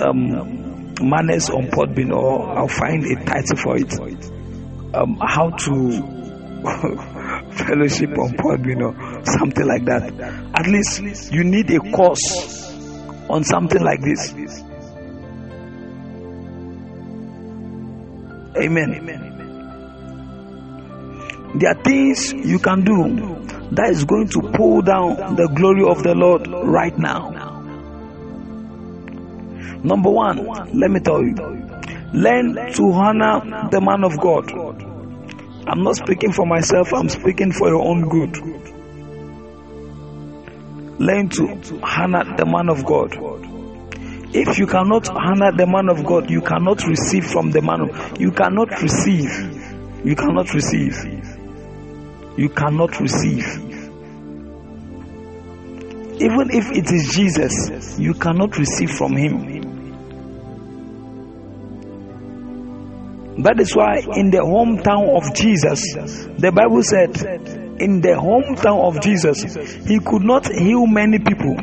um, manners on Podbean, or I'll find a title for it. Um, how to fellowship on Podbean, or something like that. At least you need a course on something like this. Amen. There are things you can do that is going to pull down the glory of the Lord right now. Number one, let me tell you, learn to honor the man of God. I'm not speaking for myself, I'm speaking for your own good. Learn to honor the man of God. If you cannot honor the man of God, you cannot receive from the man. Of, you cannot receive. You cannot receive. You cannot receive. Even if it is Jesus, you cannot receive from him. That is why in the hometown of Jesus, the Bible said, in the hometown of Jesus, he could not heal many people.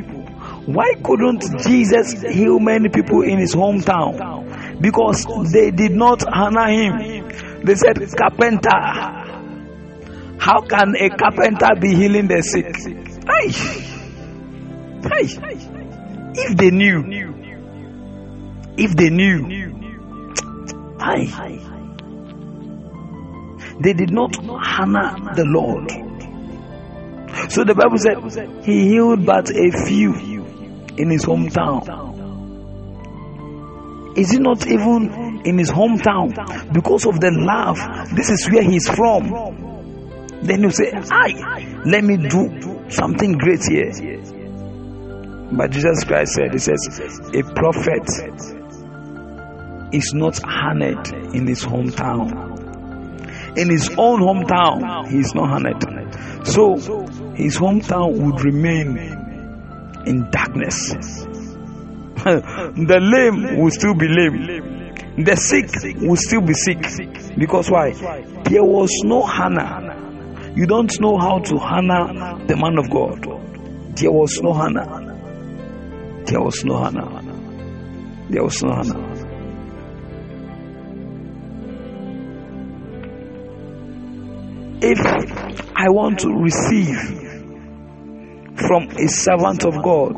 Why couldn't Jesus heal many people in his hometown? Because they did not honor him. They said, Carpenter. How can a carpenter be healing the sick? Hey. Hey. If they knew, if they knew, Aye. They did not honor the Lord. So the Bible said he healed but a few in his hometown. Is it not even in his hometown? Because of the love, this is where he's from. Then you say, I let me do something great here. But Jesus Christ said, He says, a prophet is not honored in his hometown. In his own hometown, he is not honored. So his hometown would remain in darkness. the lame will still be lame. The sick will still be sick. Because why? There was no honor. You don't know how to honor the man of God. There was no honor. There was no honor. There was no honor. If I want to receive from a servant of God,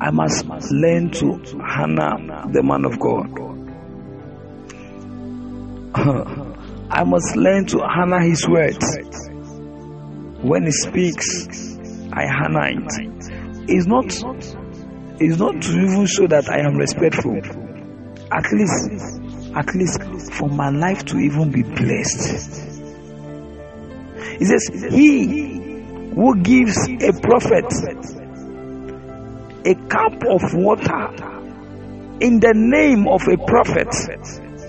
I must learn to honor the man of God. I must learn to honor his words. When he speaks, I honor it. It's not, it's not to even show that I am respectful. At least, at least for my life to even be blessed. He says, He who gives a prophet a cup of water in the name of a prophet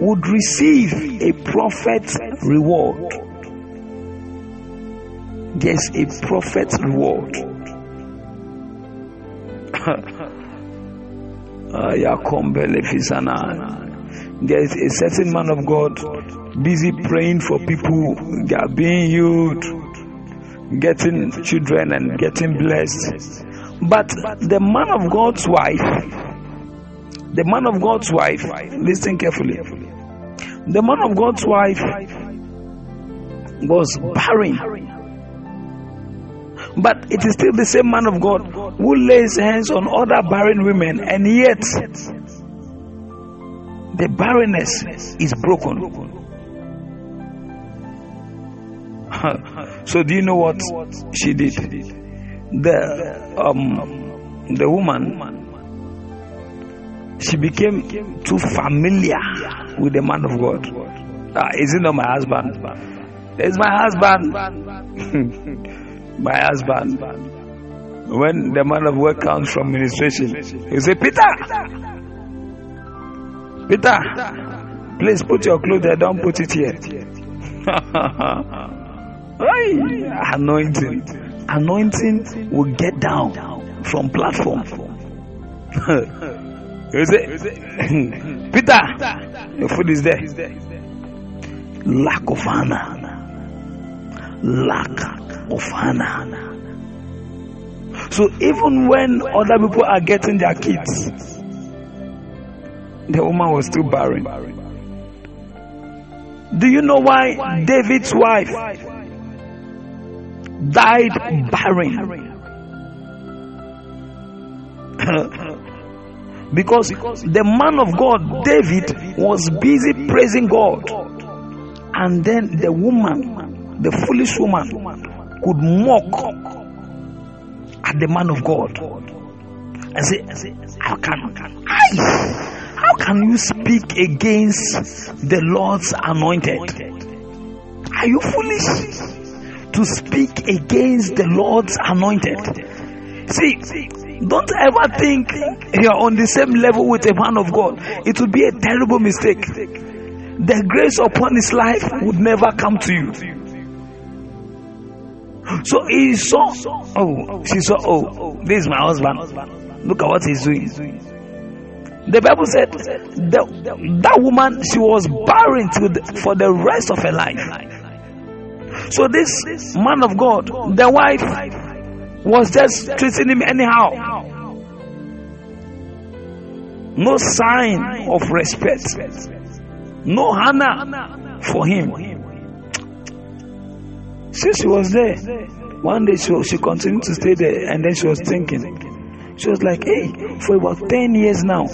would receive a prophet's reward. There's a prophet's reward. There's a certain man of God busy praying for people, they are being healed, getting children, and getting blessed. But the man of God's wife, the man of God's wife, listen carefully. The man of God's wife was barren. But it is still the same man of God who lays hands on other barren women, and yet the barrenness is broken. So do you know what she did? The um the woman she became too familiar with the man of God. Ah, is it not my husband? It's my husband. my husband. When the man of God comes from ministration, he say, Peter, Peter, please put your clothes there, don't put it here. anointing. Anointing will get down from platform. you say, Peter, your food is there. Lack of honor. Lack of honor. So even when other people are getting their kids, the woman was still barren. Do you know why David's wife died barren? because the man of God, David, was busy praising God, and then the woman, the foolish woman, could mock at the man of God and say, How can I? How can you speak against the Lord's anointed? Are you foolish to speak against the Lord's anointed? See, don't ever think you're on the same level with a man of God. It would be a terrible mistake. The grace upon his life would never come to you. So he saw, oh, she saw, oh, this is my husband. Look at what he's doing. The Bible said the, that woman, she was barren the, for the rest of her life. So this man of God, the wife, was just treating him anyhow. No sign of respect. No honor for him. Since she was there, one day she, she continued to stay there and then she was thinking. She was like, hey, for about 10 years now,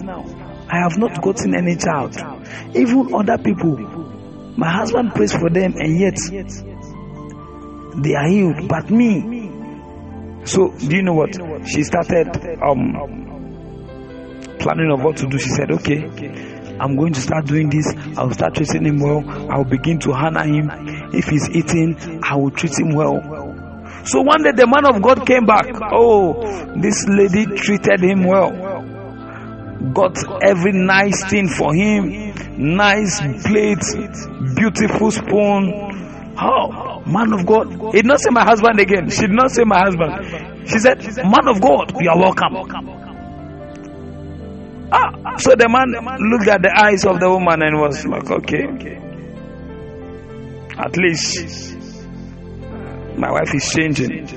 I have not gotten any child. Even other people, my husband prays for them and yet they are healed. But me, so, do you know what? She started um, planning of what to do. She said, Okay, I'm going to start doing this. I'll start treating him well. I'll begin to honor him. If he's eating, I will treat him well. So one day the man of God came back. Oh, this lady treated him well. Got every nice thing for him. Nice plate, beautiful spoon. Oh, Man of God. He did not say my husband again. She did not say my husband. She said, Man of God, you are welcome. Ah, so the man looked at the eyes of the woman and was like, okay. At least my wife is changing.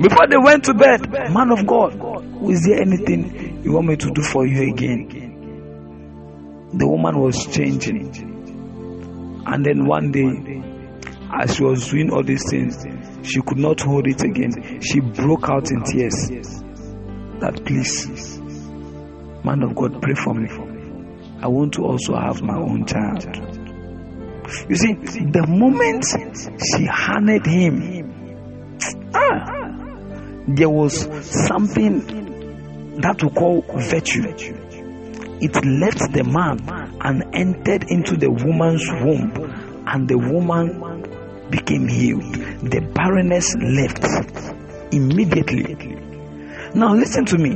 Before they went to bed, man of God, is there anything you want me to do for you again? The woman was changing. And then one day, as she was doing all these things, she could not hold it again. She broke out in tears. That please, man of God, pray for me. I want to also have my own child. You see, the moment she honored him, ah, there was something that we call virtue. It left the man and entered into the woman's womb, and the woman became healed. The barrenness left immediately. Now, listen to me.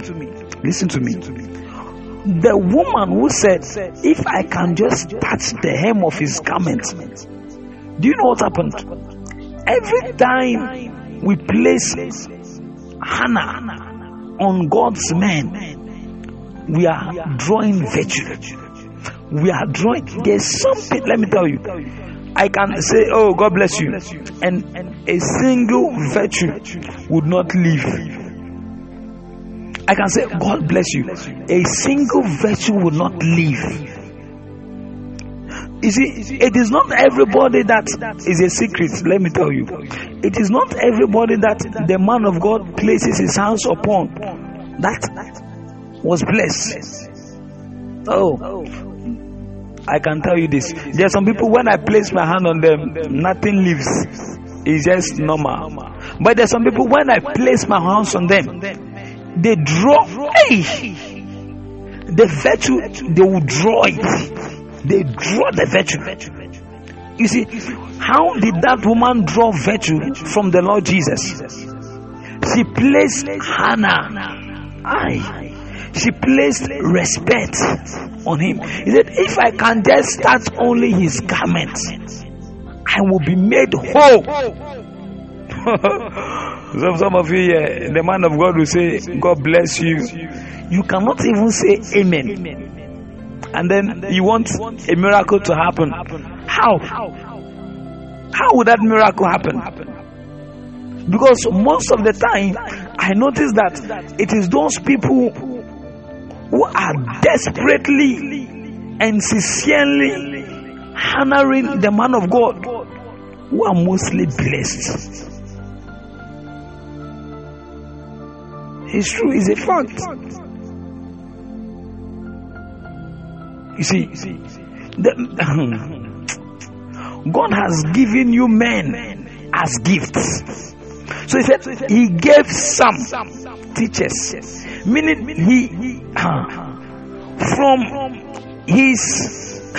Listen to me. The woman who said, If I can just touch the hem of his garment, do you know what happened? Every time we place honor on God's men, we are drawing virtue. We are drawing, there's something, let me tell you, I can say, Oh, God bless you, and a single virtue would not leave. I can say, God bless you, a single virtue would not leave. You see, it is not everybody that is a secret, let me tell you. It is not everybody that the man of God places his hands upon that was blessed. Oh, I can tell you this. There are some people, when I place my hand on them, nothing leaves. It's just normal. But there are some people, when I place my hands on them, they draw. Hey! The virtue, they will draw it. They draw the virtue. You see, how did that woman draw virtue from the Lord Jesus? She placed honor. Aye she placed respect on him. He said, If I can just touch only his garment, I will be made whole. some, some of you here, the man of God will say, God bless you. You cannot even say amen. And then you want a miracle to happen. How? How would that miracle happen? Because most of the time, I notice that it is those people who are desperately and sincerely honoring the man of God who are mostly blessed. It's true, it's a fact. You see, the, God has given you men as gifts. So he said he gave some teachers, meaning he from his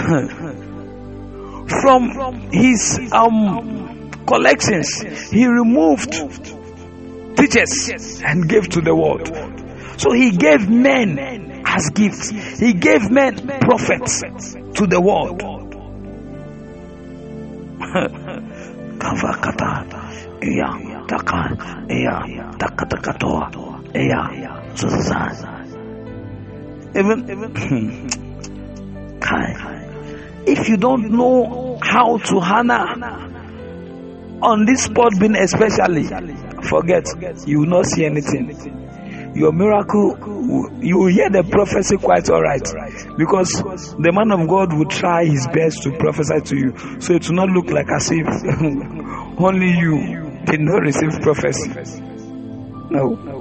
from his um collections he removed teachers and gave to the world. So he gave men as gifts. He gave men prophets to the world. Kavakata, Even, even, Kai, if you don't know how to honor on this spot being especially forget you will not see anything. Your miracle you will hear the prophecy quite all right because the man of god will try his best to prophesy to you so it will not look like as if only you did not receive prophecy. No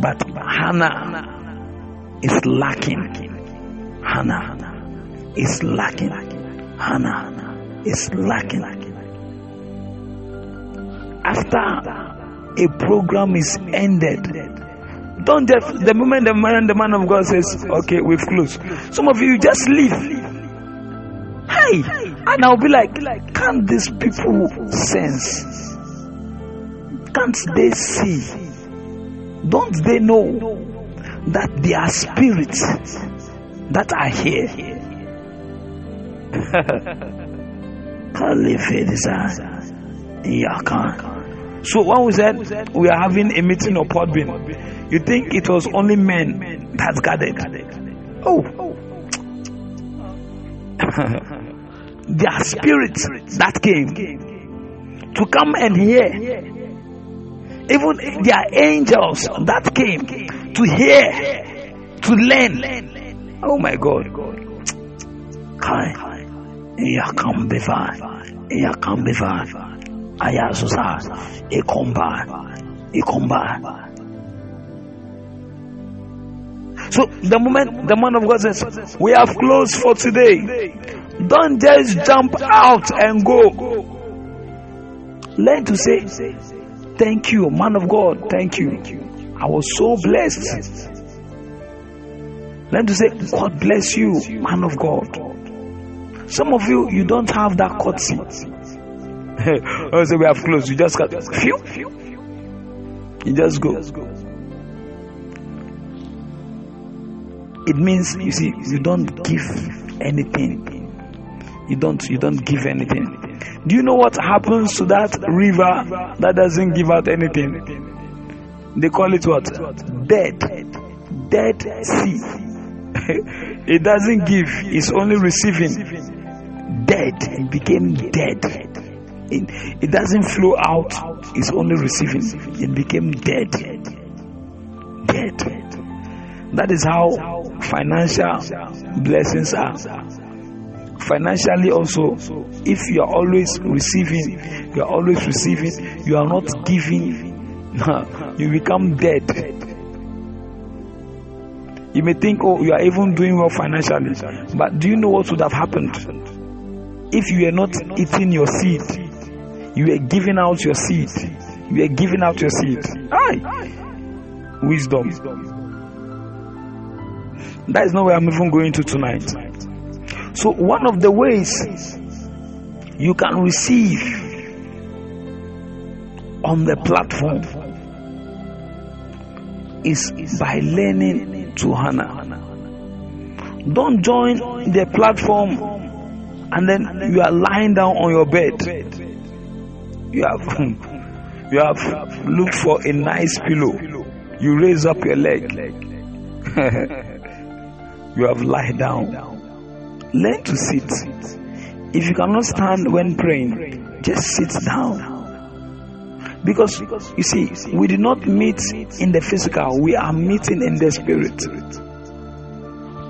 but honor is lacking honor is lacking honor is lacking after a program is ended, don't just the moment the man the man of God says, Okay, we've closed. Some of you just leave. Hey, and I'll be like, can't these people sense? Can't they see? Don't they know that there are spirits that are here? So when we said we are having a meeting of Podbean, you think it was only men that gathered? Oh, there are spirits that came to come and hear. Even there are angels that came to hear, to learn. Oh my God. Kai. Yakam Bivan. Yakam Bivan. Ayazusa, Ekomba, Ekomba. So the moment the man of God says, We have closed for today, don't just jump out and go. Learn to say, Thank you, man of God, thank you. I was so blessed. Learn to say, God bless you, man of God. Some of you, you don't have that courtesy oh, so we have closed. You just got few. You just go. It means you see you don't give anything. You don't you don't give anything. Do you know what happens to that river that doesn't give out anything? They call it what? Dead. Dead sea. it doesn't give, it's only receiving. Dead. It became dead it, it doesn't flow out, it's only receiving. It became dead. Dead. That is how financial blessings are. Financially, also, if you are always receiving, you are always receiving, you are not giving, you become dead. You may think, oh, you are even doing well financially, but do you know what would have happened if you were not eating your seed? You are giving out your seed. You are giving out your seed. Aye. Wisdom. That is not where I'm even going to tonight. So, one of the ways you can receive on the platform is by learning to honor. Don't join the platform and then you are lying down on your bed you have you have looked for a nice pillow. You raise up your leg. you have lied down. Learn to sit. If you cannot stand when praying, just sit down Because you see, we did not meet in the physical, we are meeting in the spirit.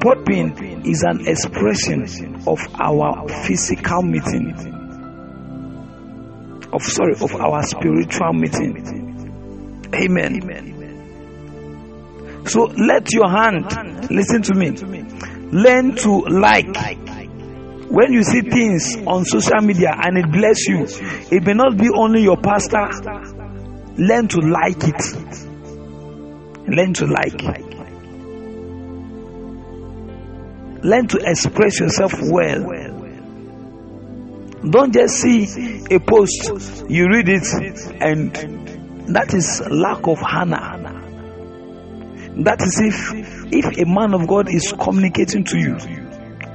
Podbean is an expression of our physical meeting. Of sorry, of our spiritual meeting. Amen. So let your hand listen to me. Learn to like when you see things on social media and it bless you, it may not be only your pastor. Learn to like it. Learn to like. Learn to express yourself well. Don't just see a post, you read it, and that is lack of honor. That is if if a man of God is communicating to you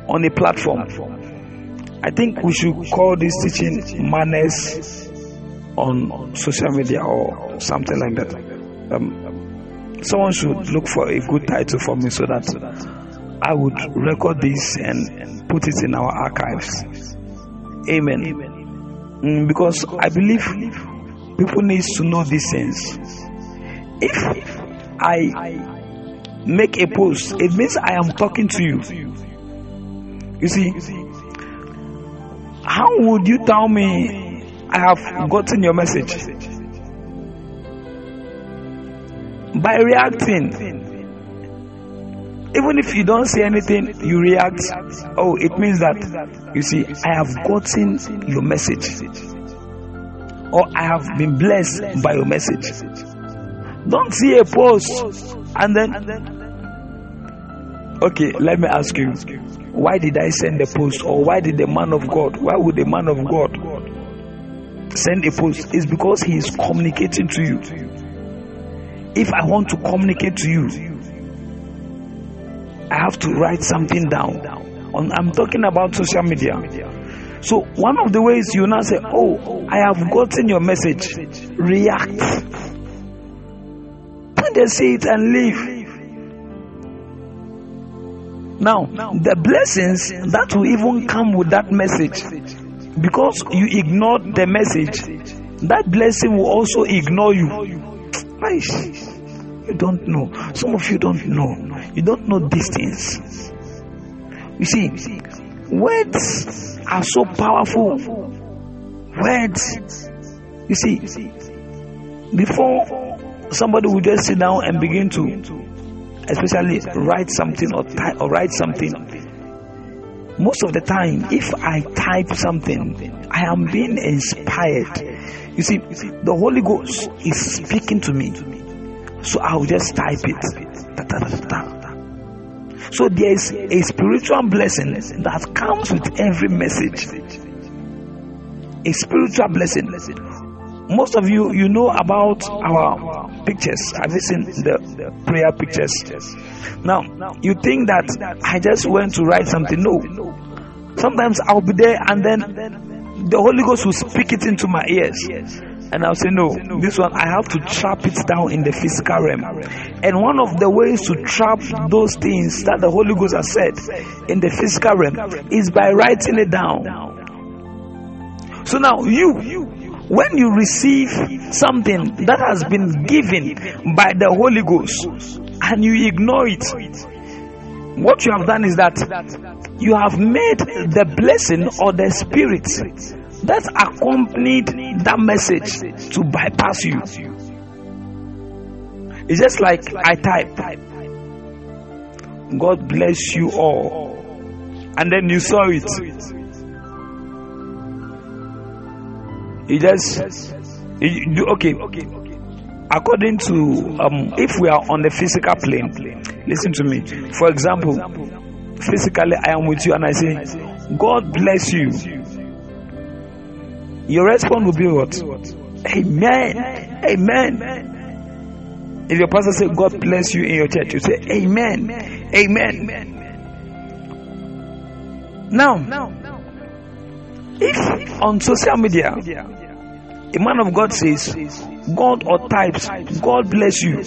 on a platform I think we should call this teaching manners on social media or something like that. Um, someone should look for a good title for me so that I would record this and put it in our archives. Amen. Mm, because I believe people need to know these things. If I make a post, it means I am talking to you. You see, how would you tell me I have gotten your message? By reacting. Even if you don't say anything, you react. Oh, it means that you see, I have gotten your message, or I have been blessed by your message. Don't see a post and then, okay, let me ask you why did I send the post? Or why did the man of God, why would the man of God send a post? It's because he is communicating to you. If I want to communicate to you, I have to write something down. I'm talking about social media. So, one of the ways you now say, Oh, I have gotten your message, react. Don't just say it and leave. Now, the blessings that will even come with that message, because you ignored the message, that blessing will also ignore you. You don't know. Some of you don't know. You don't know these things. You see, words are so powerful. Words. You see, before somebody will just sit down and begin to especially write something or or write something. Most of the time if i type something i am being inspired. You see the holy ghost is speaking to me. So i'll just type it. So there is a spiritual blessing that comes with every message. A spiritual blessing most of you you know about our pictures. Have you seen the, prayer pictures? Now you think that i just went to write something? No. Sometimes i'll be there and then the holy ghost will speak it into my ears. And I'll say, No, this one I have to trap it down in the physical realm. And one of the ways to trap those things that the Holy Ghost has said in the physical realm is by writing it down. So now, you, when you receive something that has been given by the Holy Ghost and you ignore it, what you have done is that you have made the blessing or the spirit that accompanied that message to bypass you. It's just like I type, God bless you all, and then you saw it You just do okay. According to um, if we are on the physical plane, listen to me. For example, physically I am with you and I say, God bless you. Your response will be what? Amen. Amen. If your pastor say God bless you in your church, you say Amen. Amen. Now, on social media a man of God says, God or types, God bless you,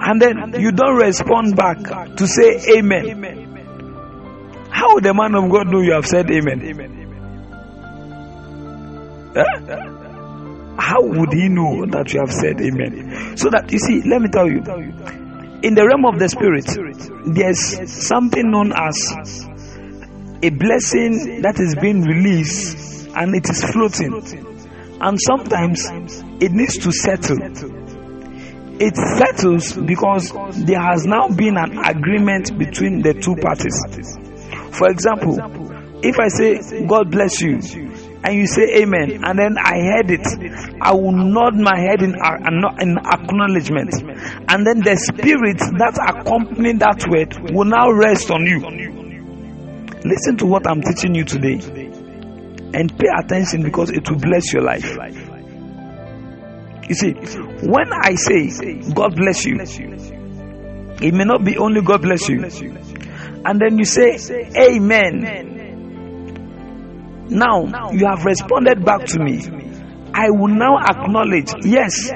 and then you don't respond back to say Amen, how would the man of God know you have said Amen? Eh? how would he know that you have said amen? So that you see, let me tell you, in the realm of the spirit, there's something known as a blessing that is being released and it is floating. And sometimes it needs to settle. It settles because there has now been an agreement between the two parties. For example, if I say, God bless you, and you say amen, and then I heard it, I will nod my head in, in acknowledgement. And then the spirit that accompanied that word will now rest on you. Listen to what I'm teaching you today and pay attention because it will bless your life. You see, when I say God bless you, it may not be only God bless you. And then you say amen. Now you have responded back to me. I will now acknowledge, yes,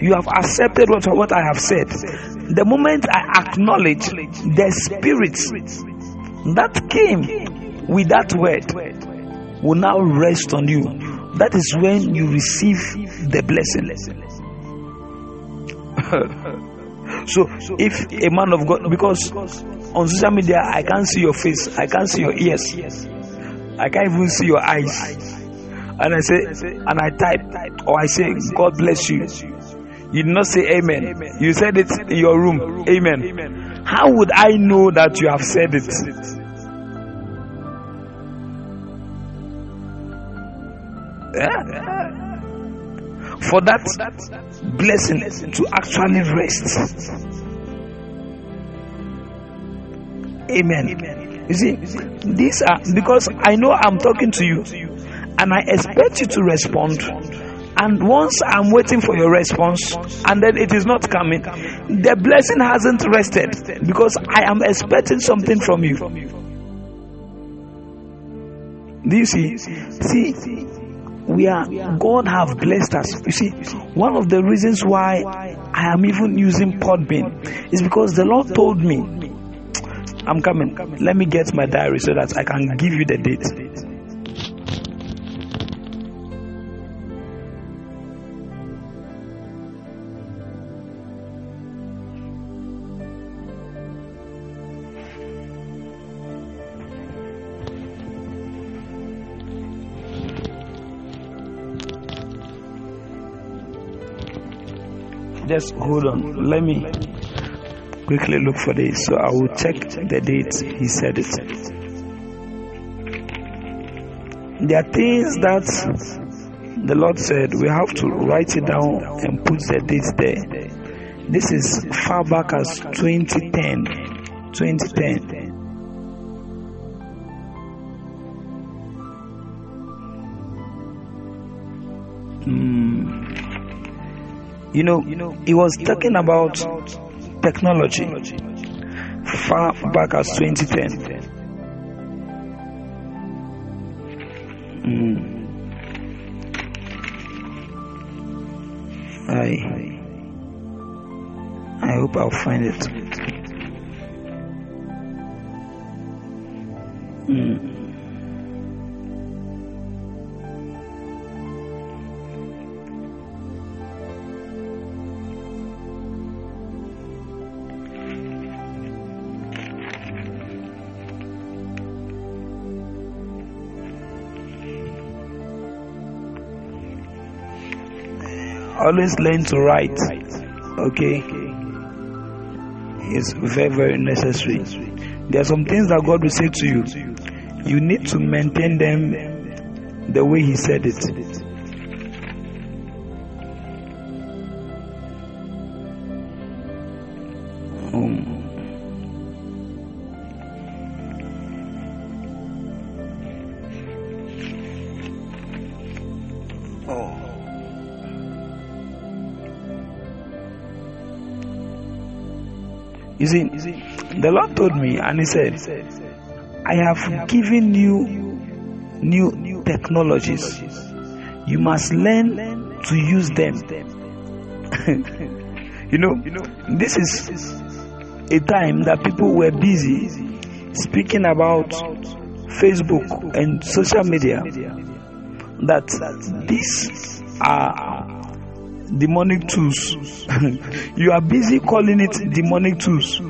you have accepted what, what I have said. The moment I acknowledge the spirit that came with that word will now rest on you. That is when you receive the blessing. so, if a man of God, because on social media I can't see your face, I can't see your ears, I can't even see your eyes. And I say, and I type, or I say, God bless you. You did not say amen. You said it in your room. Amen. How would I know that you have said it? Eh? For that blessing to actually rest. Amen. You see, these are because I know I'm talking to you and I expect you to respond. And once I'm waiting for your response and then it is not coming, the blessing hasn't rested because I am expecting something from you. Do you see? See, we are God have blessed us. You see, one of the reasons why I am even using Podbean is because the Lord told me, I'm coming. Let me get my diary so that I can give you the date. Just hold on. Let me quickly look for this. So I will check the date he said it. There are things that the Lord said we have to write it down and put the dates there. This is far back as 2010. 2010. You know, he was talking about technology far back as 2010. Mm. I I hope I'll find it. Mm. Always learn to write okay? It's very very necessary. There are some things that god will say to you. You need to maintain them the way he said it the Lord told me, and He said, I have given you new technologies. You must learn to use them. you know, this is a time that people were busy speaking about Facebook and social media. That these are demonic tools. you are busy calling it demonic tools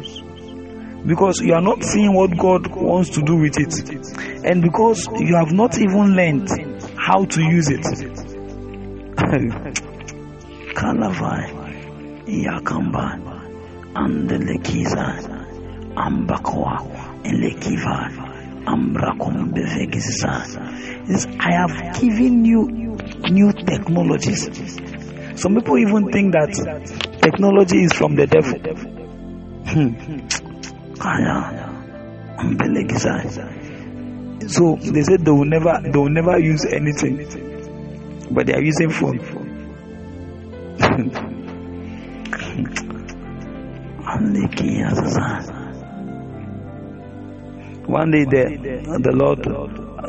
because you are not seeing what God wants to do with it, and because you have not even learned how to use it. Kalavai, Yakamba, and Lekiza, Ambakwa, Lekiva, Ambrakom I have given you new technologies. Some people even think that technology is from the devil. Hmm. So they said they will never they will never use anything, but they are using phone. One day the the Lord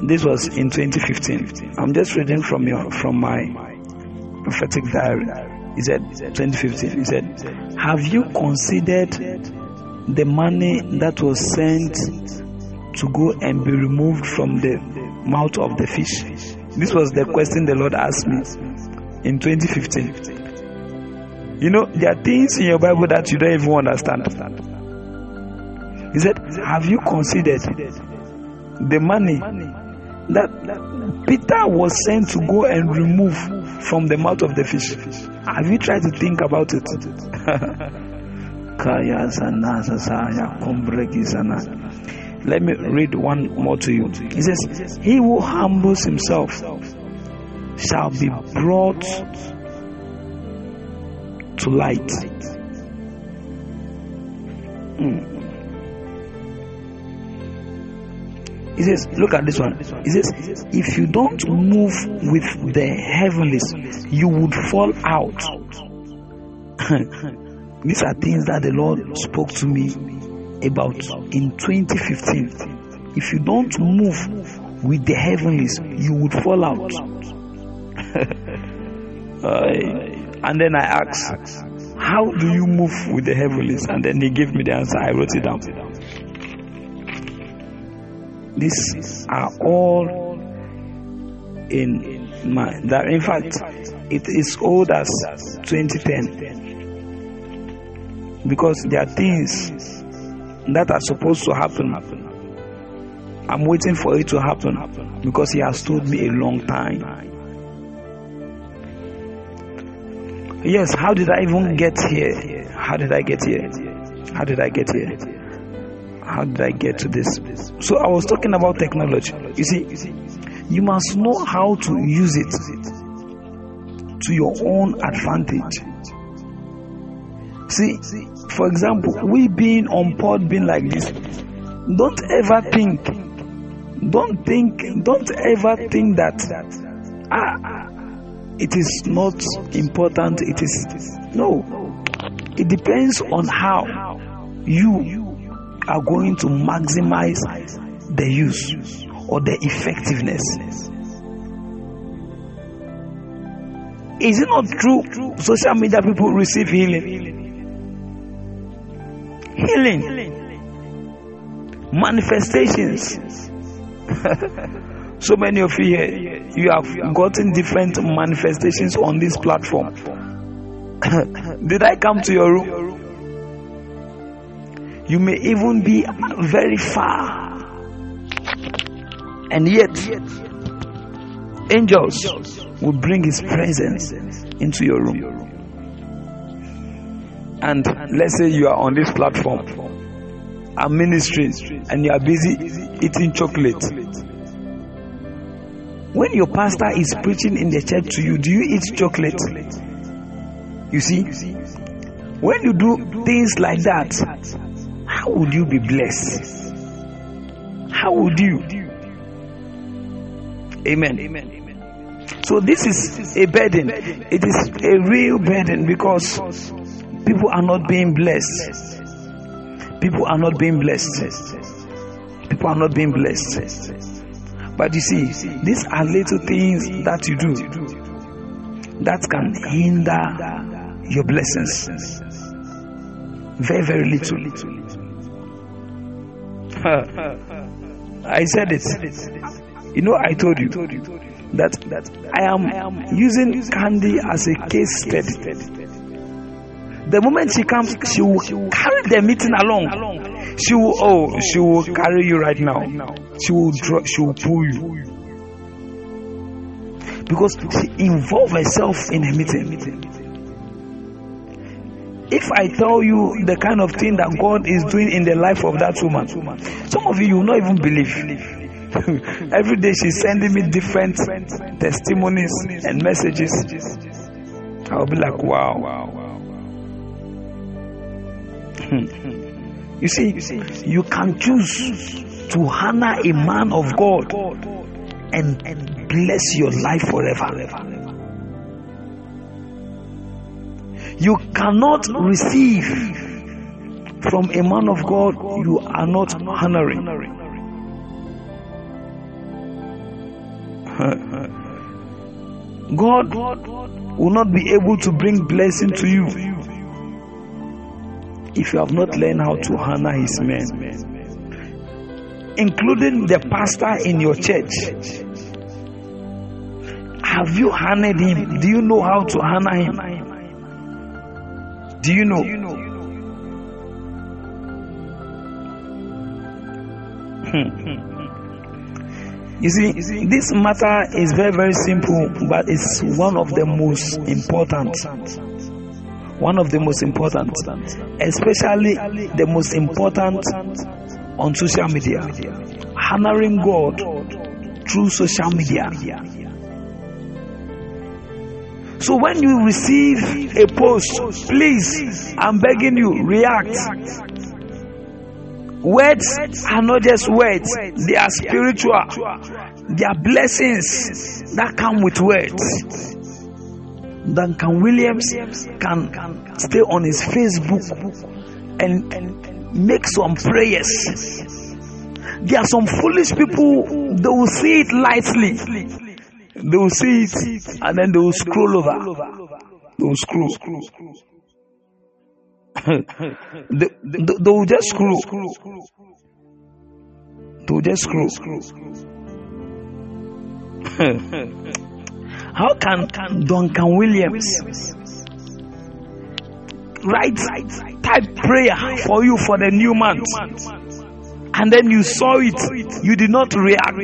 this was in 2015. I'm just reading from your from my prophetic diary. He said 2015. He said, Have you considered the money that was sent to go and be removed from the mouth of the fish? This was the question the Lord asked me in 2015. You know, there are things in your Bible that you don't even understand. He said, Have you considered the money that Peter was sent to go and remove from the mouth of the fish. Have you tried to think about it? Let me read one more to you. He says, He who humbles himself shall be brought to light. Mm. He says, Look at this one. He says, If you don't move with the heavenlies, you would fall out. These are things that the Lord spoke to me about in 2015. If you don't move with the heavenlies, you would fall out. and then I asked, How do you move with the heavenlies? And then he gave me the answer. I wrote it down. These are all in my in fact it is old as 2010 because there are things that are supposed to happen. I'm waiting for it to happen because he has told me a long time. Yes, how did I even get here? How did I get here? How did I get here? how did I get to this? So I was talking about technology. You see, you must know how to use it to your own advantage. See, for example, we being on Podbean like this, don't ever think, don't think, don't ever think that ah, it is not important. It is no. It depends on how you are going to maximize the use or the effectiveness. Is it not true? Social media people receive healing. Healing. Manifestations. so many of you here, you have gotten different manifestations on this platform. Did I come to your room? You may even be very far. And yet, angels will bring his presence into your room. And let's say you are on this platform, I'm ministering, and you are busy eating chocolate. When your pastor is preaching in the church to you, do you eat chocolate? You see, when you do things like that, how would you be blessed? How would you? Amen. Amen. So this is a burden. It is a real burden because people are not being blessed. People are not being blessed. People are not being blessed. But you see, these are little things that you do that can hinder your blessings. Very, very little. I said it. You know, I told you that, I am using Candy as a case study. The moment she comes, she will carry the meeting along. She will, oh, she will carry you right now. She will draw, she will pull you. Because she involve herself in a meeting. If I tell you the kind of thing that God is doing in the life of that woman, some of you, will not even believe. Every day she's sending me different testimonies and messages. I'll be like, wow, wow. Hmm. You see, you can choose to honor a man of God and bless your life forever. You cannot receive from a man of God you are not honoring. God will not be able to bring blessing to you if you have not learned how to honor his men, including the pastor in your church. Have you honored him? Do you know how to honor him? Do you know? Hmm. You see, this matter is very, very simple, but it's one of the most important one of the most important, especially the most important on social media. Honoring God through social media. So when you receive a post, please, I'm begging you, react. Words are not just words, they are spiritual. They are blessings that come with words. Duncan Williams can stay on his Facebook and, and make some prayers. There are some foolish people, they will see it lightly. They will see it and then they will scroll over. They will scroll. they, they, they will just scroll. They will just scroll. How can Duncan Williams write type prayer for you for the new month and then you saw it, you did not react?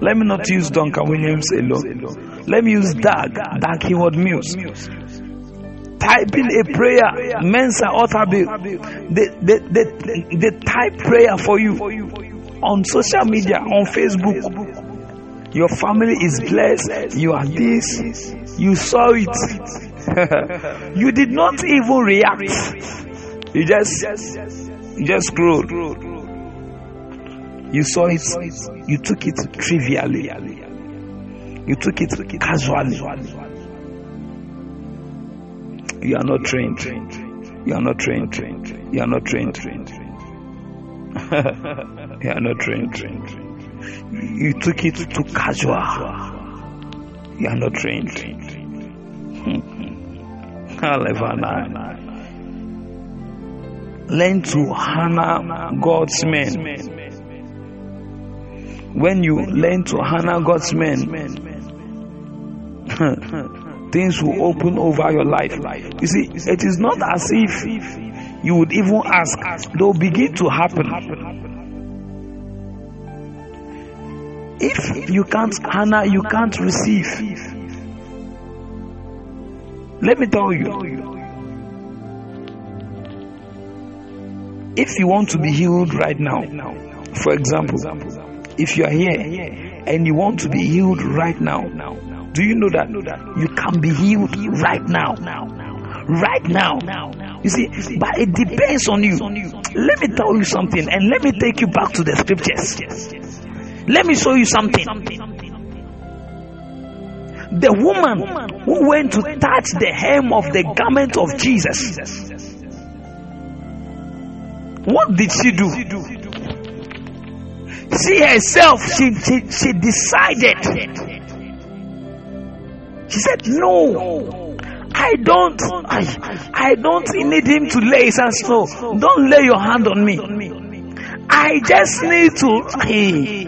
Let me not use Duncan Williams alone. Let me use Dag, Doug Heward Mills. Typing a prayer, Mensa Otabil, they, they, they, they type prayer for you on social media, on Facebook your family is blessed. You are this. You saw it. you did not even react. You just, you just scrolled. You saw it. You took it trivially. You took it casually. You are not trained. You are not trained. You are not trained. you are not trained. You took it too casual. You are not trained. Learn to honor God's men. When you learn to honor God's men, things will open over your life. You see, it is not as if you would even ask, they'll begin to happen. If you can't honor, you can't receive. Let me tell you. If you want to be healed right now, for example, if you are here and you want to be healed right now, do you know that you can be healed right now? Right now. You see, but it depends on you. Let me tell you something and let me take you back to the scriptures. Let me show you something. The woman who went to touch the hem of the garment of Jesus, what did she do? She herself, she, she, she decided. She said, No, I don't, I, I don't need him to lay his hands. No, don't lay your hand on me. I just need to. Hey,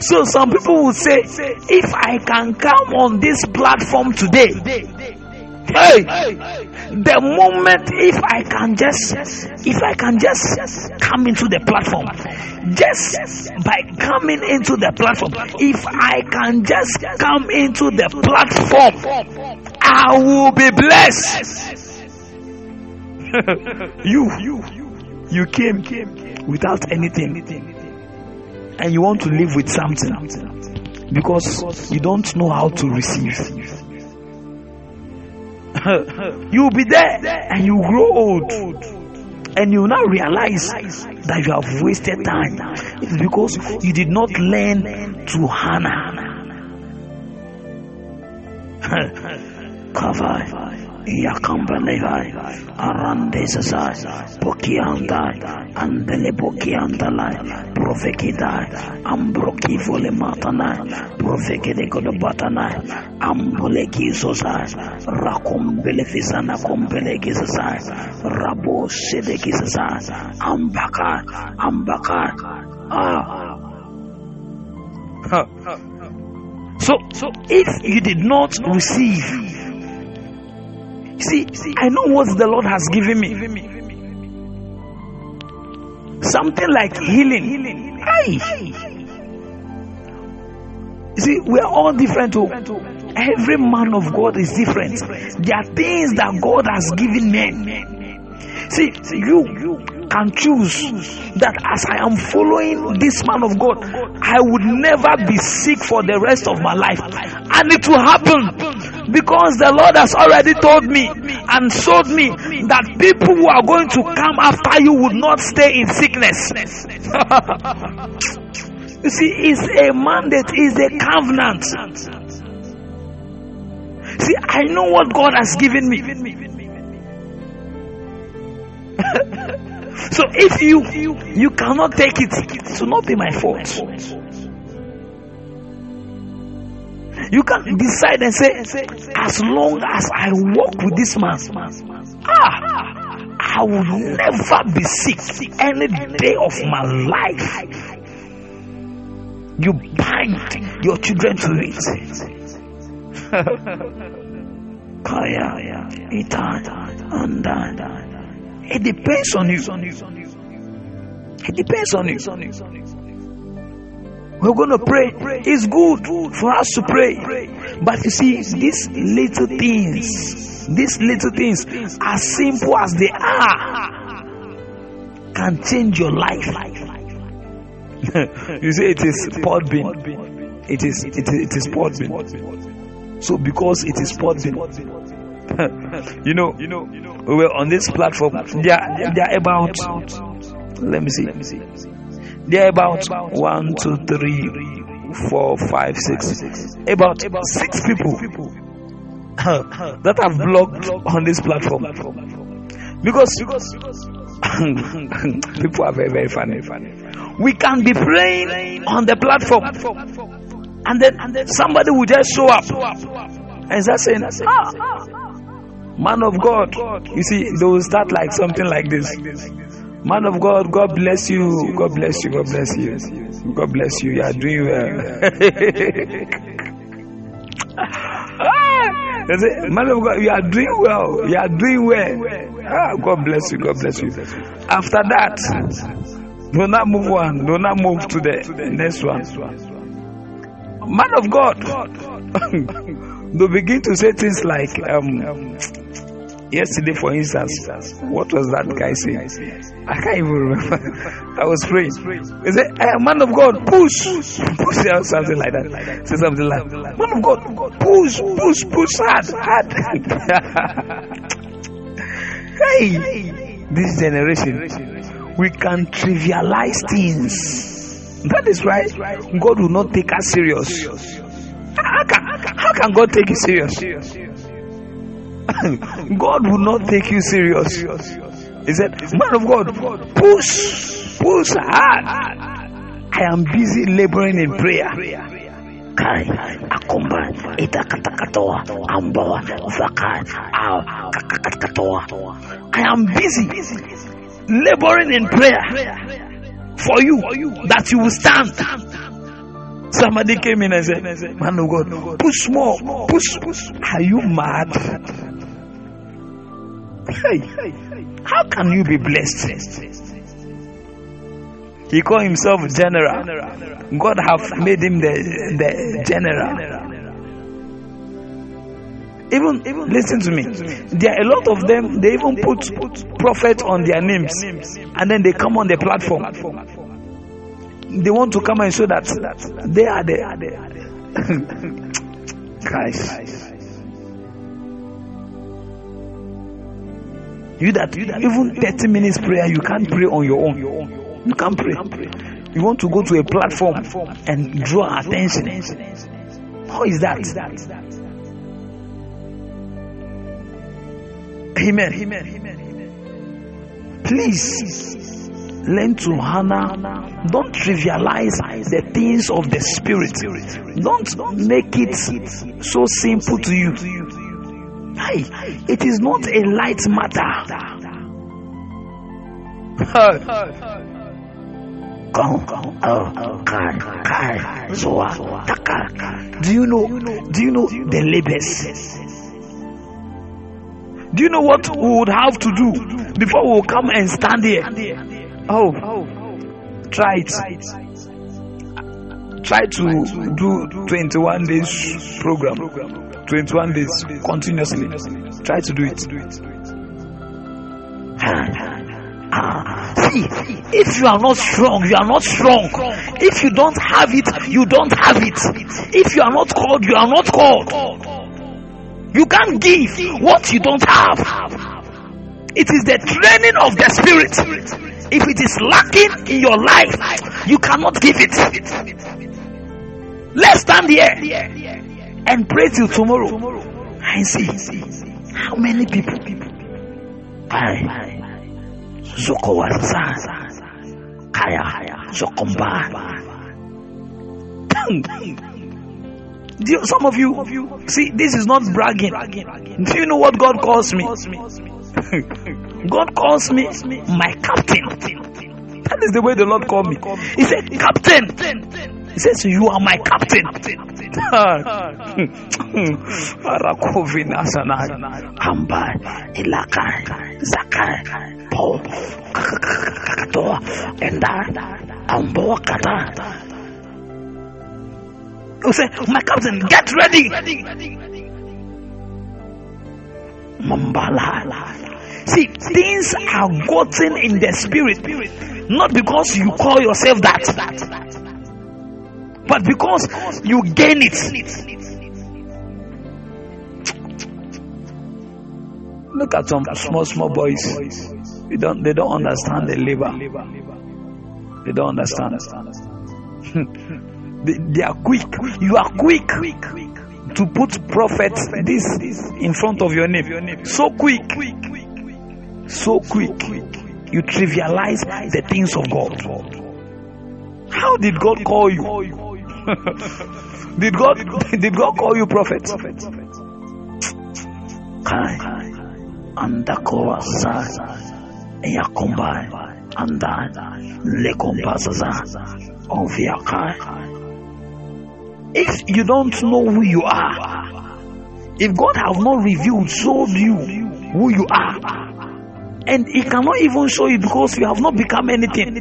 So some people will say, if I can come on this platform today, hey, the moment if I can just, if I can just come into the platform, just by coming into the platform, if I can just come into the platform, I will be blessed. you, you, you came without anything, and you want to live with something because you don't know how to receive. You'll be there and you grow old, and you now realize that you have wasted time. It's because you did not learn to honor. Kavai. Yakambelevai, Arandesasai, Pokiandai, Andele Pokiandalai, Profekidai, Ambroki Volematanai, Profekede Kodobatanai, Ambuleki Sosai, Rakombelefisana Kombelegizasai, Rabo Sedekisasai, Ambaka, Ambaka, Ah. So, so if you did not receive See, I know what the Lord has given me. Something like healing. See, we are all different. Too. Every man of God is different. There are things that God has given men. See, see, you can choose that as I am following this man of God, I would never be sick for the rest of my life. And it will happen because the Lord has already told me and showed me that people who are going to come after you would not stay in sickness. you see, it's a mandate, it's a covenant. See, I know what God has given me. so if you you cannot take it, it will not be my fault. You can decide and say, as long as I walk with this man, ah, I will never be sick any day of my life. You bind your children to it. Kaya, and it depends on you. It depends on you. We're going to pray. It's good for us to pray. But you see, these little things, these little things, as simple as they are, can change your life. you see, it is Podbean. It is, it is, it is Podbean. So because it is Podbean, you know, you know, on this platform. They are, they are about. Let me see. There are about one, two, three, four, five, six, about six people that have blogged on this platform. Because people are very, very funny. We can be praying on the platform, and then, and then somebody will just show up and start saying, ah, man of God. You see, they will start like something like this. Man of God, God bless you. God bless you. God bless you. God bless you. You are doing well. Man of God, you are doing well. You are doing well. Ah, God bless you. God bless you. After that, do not move on. Do not move to the next one. Man of God, they begin to say things like, um, Yesterday, for instance, what was that guy saying? I can't even remember. I was praying. He said, hey, Man of God, push, push, something like that. Say something like, Man of God, push, push, push hard, hard. hey, this generation, we can trivialize things. That is why God will not take us serious. How can, how can God take you serious? God will not take you serious. He said, Man of God, push, push hard. I am busy laboring in prayer. I am busy laboring in prayer for you that you will stand. Somebody came in and said, Man of God, push more, push, push. Are you mad? Hey, how can you be blessed? He called himself general. God have made him the, the general. Even, even listen to me. There are a lot of them. They even put prophet on their names, and then they come on the platform. They want to come and show that they are the Christ. You that even 30 minutes prayer, you can't pray on your own. You can't pray. You want to go to a platform and draw attention. How is that? Amen. Please learn to honor. Don't trivialize the things of the spirit. Don't make it so simple to you. Hey, it is not a light matter. Do you know? Do you know the labors? Do you know what we would have to do before we come and stand here? Oh, try it. Try to do 21 days program, 21 days continuously. Try to do it. See, if you are not strong, you are not strong. If you don't have it, you don't have it. If you are not called, you are not called. You can't give what you don't have. It is the training of the spirit. If it is lacking in your life, you cannot give it. Let's stand here and pray till tomorrow and see how many people. Kaya Zokomba. Some of you, see, this is not bragging. Do you know what God calls me? God calls me my captain. That is the way the Lord called me. He said, Captain. He says, You are my captain. You say, My captain, get ready. Mambala. See, things are gotten in the spirit, not because you call yourself that, but because you gain it. Look at some small, small boys. They don't, they don't understand the labor. They don't understand. They, they are quick. You are quick to put prophet this in front of your name. So quick. So quick. You trivialize the things of God. How did God call you? did God did God call you prophet? If you don't know who you are, if God has not revealed, showed you who you are, and He cannot even show you because you have not become anything.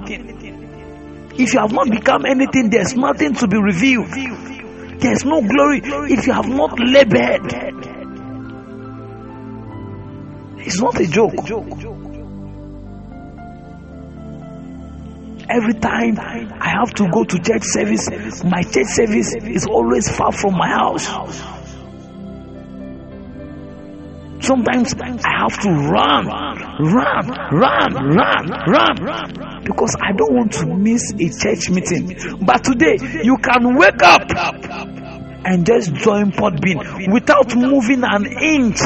If you have not become anything, there's nothing to be revealed. There's no glory if you have not labored. It's not a joke. Every time I have to go to church service, my church service is always far from my house. Sometimes I have to run, run, run, run, run, because I don't want to miss a church meeting. But today, you can wake up and just join Podbean without moving an inch.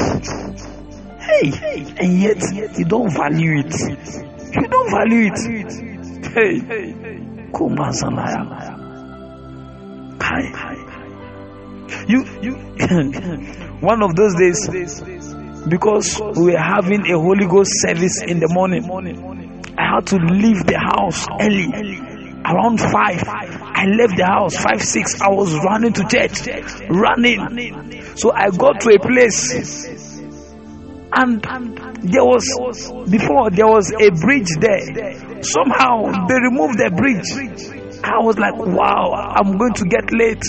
Hey, and yet you don't value it. You don't value it. Hey, Kumazanaya. Kai. You, you, one of those days, because we were having a Holy Ghost service in the morning, I had to leave the house early. around five, I left the house. Five, six, I was running to church. Running. So I got to a place and there was before there was a bridge there somehow they removed the bridge i was like wow i'm going to get late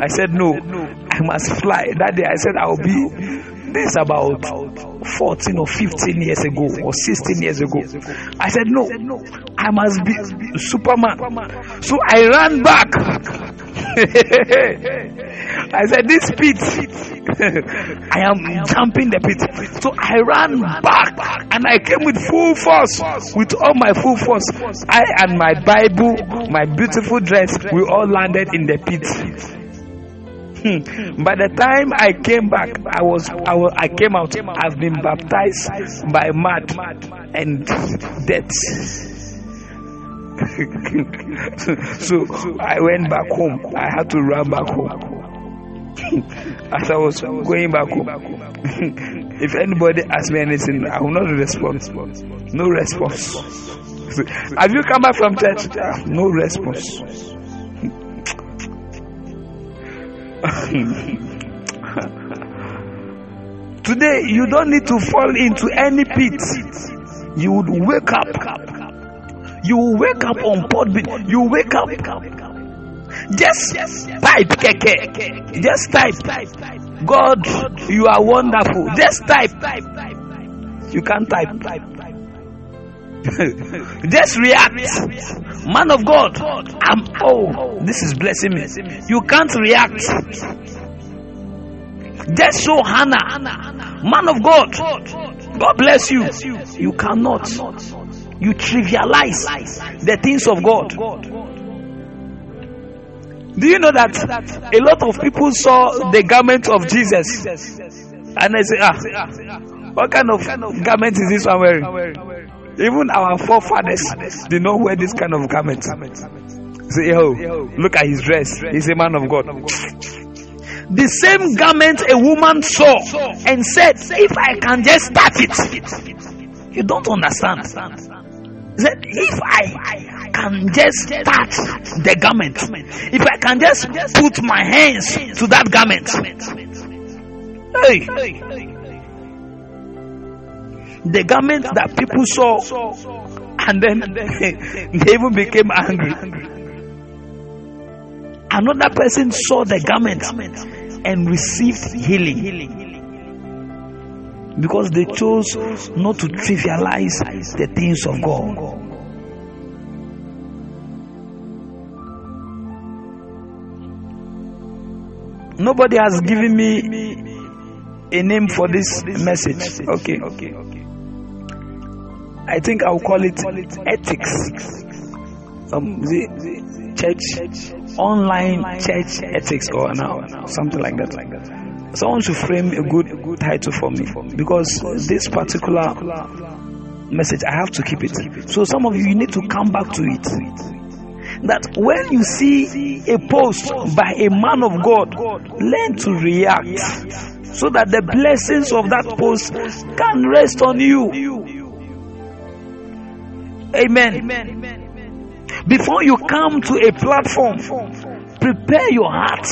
i said no i must fly that day i said i'll be this about 14 or 15 years ago or 16 years ago i said no i must be superman so i ran back I said, This pit, I am jumping the pit. So I ran back and I came with full force, with all my full force. I and my Bible, my beautiful dress, we all landed in the pit. Hmm. By the time I came back, I was, I was I came out. I've been baptized by mud and death. so I went back home. I had to run back home. As I was going back home, if anybody asks me anything, I will not respond. No response. Have you come back from church? No response. Today, you don't need to fall into any pit. You would wake up you wake up on board. You wake up. Just type, keke. Just type. God, you are wonderful. Just type. You can't type. Just react. Man of God, I'm oh, this is blessing me. You can't react. Just show honor, man of God, God bless you. You cannot you trivialize the things of God. Do you know that a lot of people saw the garment of Jesus and they say, ah, what kind of garment is this one wearing? Even our forefathers did not wear this kind of garment. Say, oh, look at his dress. He's a man of God. The same garment a woman saw and said, if I can just touch it. You don't understand said, if I can just touch the garment, if I can just put my hands to that garment, hey, the garment that people saw, and then they even became angry. Another person saw the garment and received healing because they chose not to trivialize the things of God. Nobody has given me a name for this message. Okay. I think I'll call it ethics. Um, the church, online church ethics, or now something like that. Like that someone should frame a good, a good title for me because this particular message I have to keep it. So some of you, you need to come back to it. That when you see a post by a man of God, learn to react so that the blessings of that post can rest on you. Amen. Before you come to a platform, prepare your heart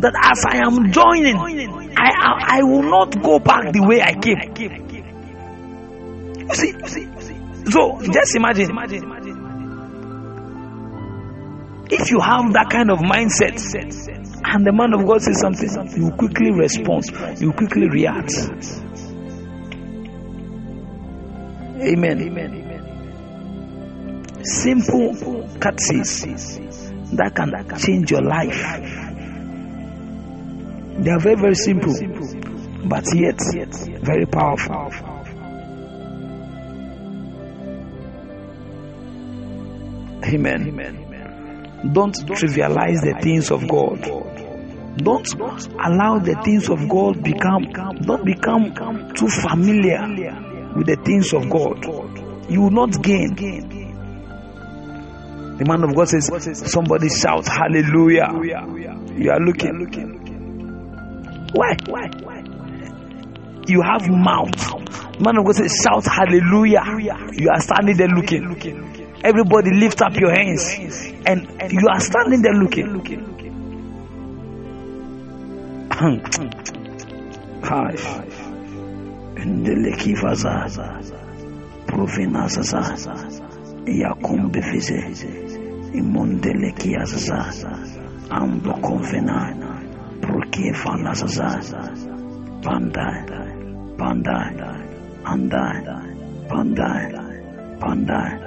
that as I am joining, I, I, I will not go back the way I came. You see, you see, so just imagine if you have that kind of mindset and the man of God says something, you quickly respond, you quickly react. Amen. Amen. Simple cutscenes that can change your life. They are very, very simple, but yet very powerful. Amen. Don't trivialize the things of God. Don't allow the things of God become don't become too familiar with the things of God. You will not gain. The man of God says, Somebody shout hallelujah. You are looking. Why? Why? You have mouth. Man of God says, shout hallelujah. You are standing there looking. Everybody lift up your hands. And you are standing there looking. Hi. And the leki vaza. Provina zaza. Yakum befize. Imonde leki azaza. Ambo convena. Prokie fana zaza. Pandai. Pandai. Pandai. Pandai. Pandai.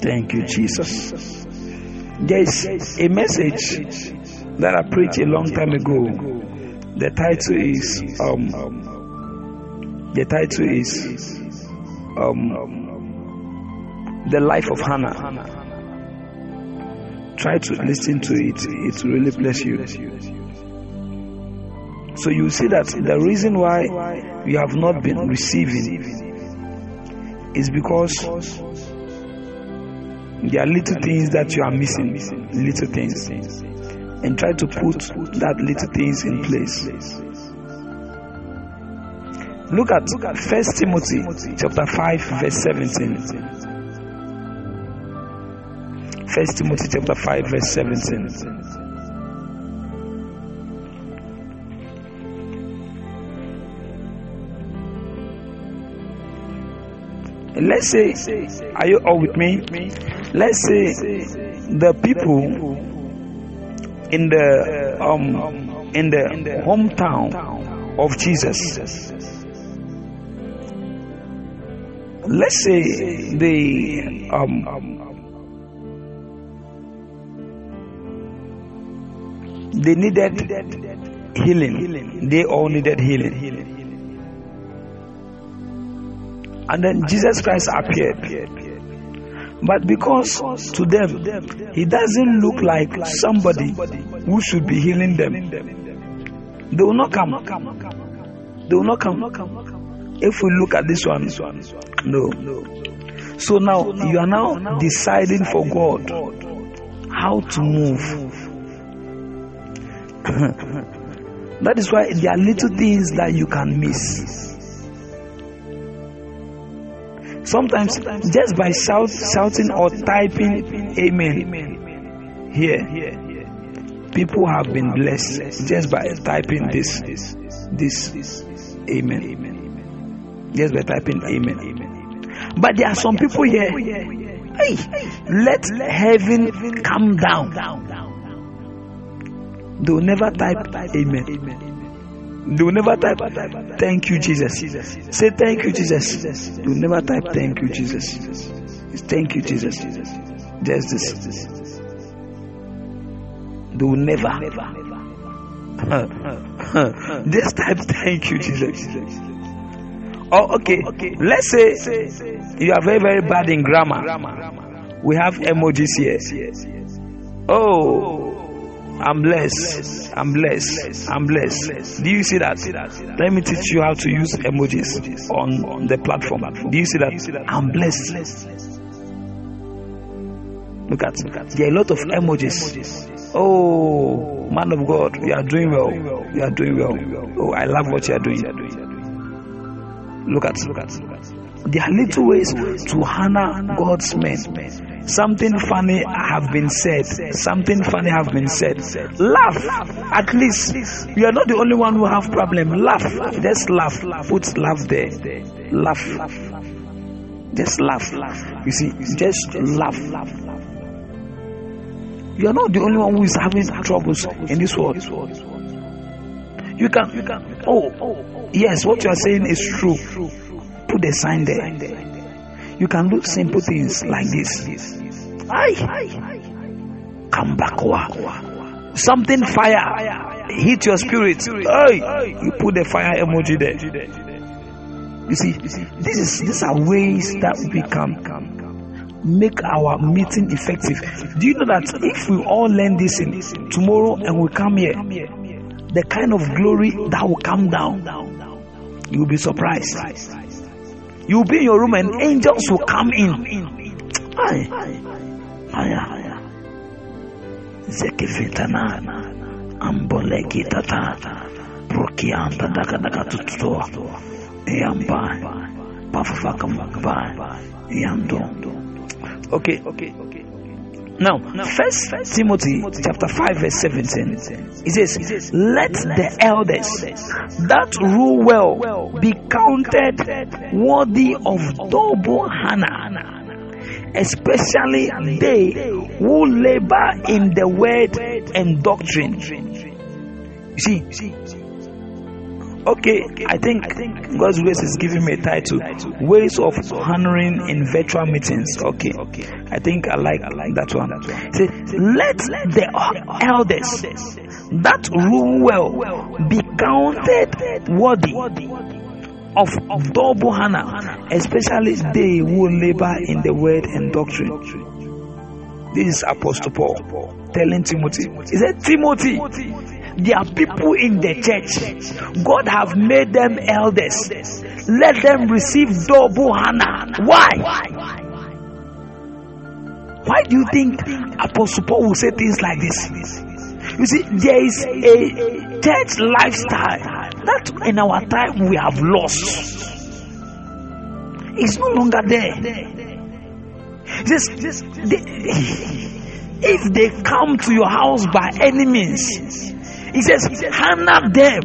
Thank you, Jesus. There's a message that I preached a long time ago. The title is um, the title is um, the life of Hannah. Try to listen to it; it really bless you. So you see that the reason why you have not been receiving is because there are little things that you are missing, little things, and try to put that little things in place. Look at First Timothy chapter five verse seventeen. First Timothy chapter five verse seventeen. Let's say, are you all with me? Let's say the people in the um in the hometown of Jesus. Let's say they um they needed healing. They all needed healing. And then Jesus Christ appeared. But because to them, he doesn't look like somebody who should be healing them, they will not come. They will not come. If we look at this one, no. So now you are now deciding for God how to move. that is why there are little things that you can miss. Sometimes just by shout, shouting or typing amen here, people have been blessed just by typing this, this amen. Just by typing amen. But there are some people here. Hey, let heaven come down. They will never type amen. Will never type, Thank you, Jesus. Say, Thank you, Jesus. Will never type, Thank you, Jesus. Thank you, Jesus. Just this. Will never. Just type, Thank you, Jesus. Oh, okay. Let's say you are very, very bad in grammar. We have emojis here. Oh, I'm blessed. I'm blessed. I'm blessed. Do you see that? Let me teach you how to use emojis on the platform. Do you see that? I'm blessed. Look at there are a lot of emojis. Oh, man of God, you are doing well. You are doing well. Oh, I love what you are doing. Look at, look at. There are little ways to honor God's men. Something funny have been said. Something funny have been said. Laugh. At least you are not the only one who have problem. Laugh. Just laugh. Put laugh there. Laugh. Just laugh. You see, just laugh. You are not the only one who is having troubles in this world. You can, you can. Oh, yes, what you are saying is true. A sign there. You can do simple things like this. Aye. Come back. Something fire hit your spirit. Aye. You put the fire emoji there. You see, this is these are ways that we can make our meeting effective. Do you know that if we all learn this in tomorrow and we come here, the kind of glory that will come down, you will be surprised. You will be in your room and angels will come in. Aye. Aye. zekefitana amboleki tata prokianta daka daka tututoa yamba. Yando. Okay now first timothy chapter 5 verse 17 it says let the elders that rule well be counted worthy of double honor especially they who labor in the word and doctrine. You see, okay, I think God's grace is giving me a title Ways of Honoring in Virtual Meetings. Okay, I think I like, that one. Say, let the elders that rule well be counted worthy of double honor, especially they who labor in the word and doctrine. This is Apostle Paul telling Timothy. He said, Timothy, there are people in the church. God have made them elders. Let them receive double honor. Why? Why do you think Apostle Paul will say things like this? You see, there is a church lifestyle that in our time we have lost It's no longer there. Just, just they, if they come to your house by any means, he says, honor them.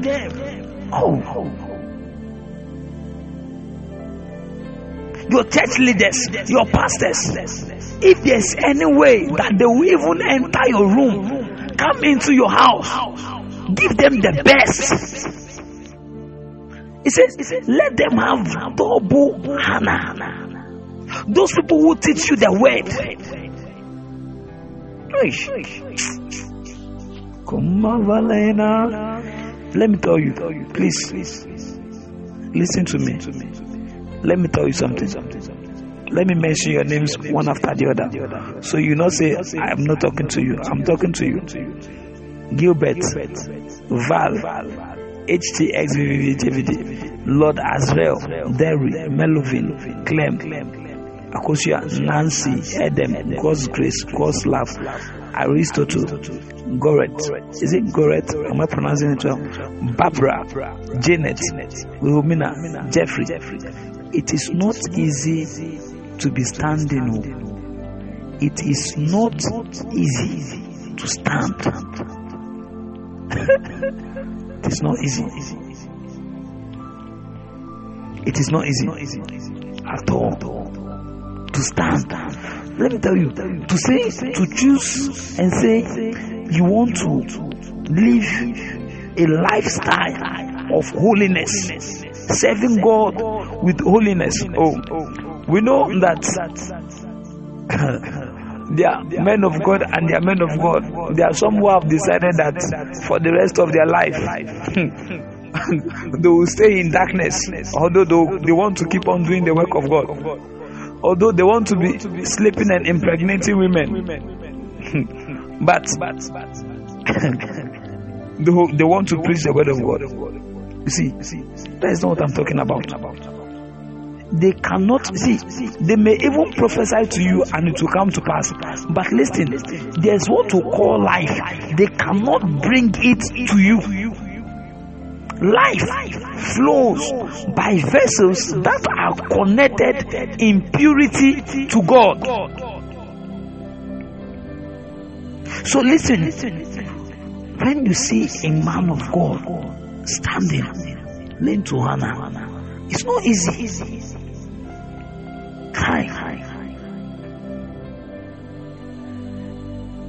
Oh. Your church leaders, your pastors, if there's any way that they will even enter your room, come into your house, give them the best. He says, let them have double honor. Those people who teach you the word. Let me tell you, please, listen to me. Let me tell you something. Let me mention your names one after the other. So you not say, I'm not talking to you. I'm talking to you. Gilbert, Val, HTXVVJVD, Lord Azrael, Derry, Melovin, Clem, Akosia, Nancy, Adam, God's Grace, God's Love, Aristotle, Goret. Is it Goret? Am I pronouncing it well? Barbara, Janet, Wilhelmina, Jeffrey. It is not easy to be standing. Oh. It is not easy to stand. It is not easy. It is not easy at all to stand. Let me tell you, to say, to choose and say you want to live a lifestyle of holiness, serving God with holiness. Oh, we know that They are men of God and they are men of God. There are some who have decided that for the rest of their life they will stay in darkness, although they want to keep on doing the work of God. Although they want to be sleeping and impregnating women, but they want to preach the word of God. You see, that is not what I'm talking about. They cannot see they may even prophesy to you and it will come to pass. But listen there's what to call life. They cannot bring it to you life flows by vessels that are connected in purity to god. So listen when you see a man of god standing lean to honor. It's not easy.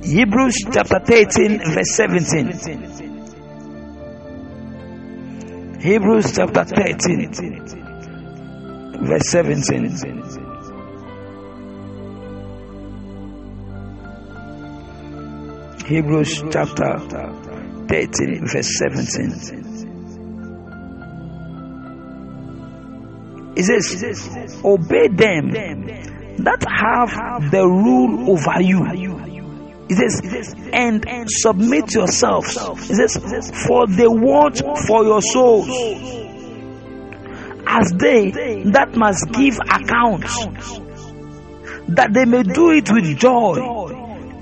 Hebrews chapter 13, verse 17. Hebrews chapter 13, verse 17. Hebrews chapter 13, verse 17. It says, Obey them that have the rule over you. He says, and submit yourselves. He says, for the watch for your souls, as they that must give account, that they may do it with joy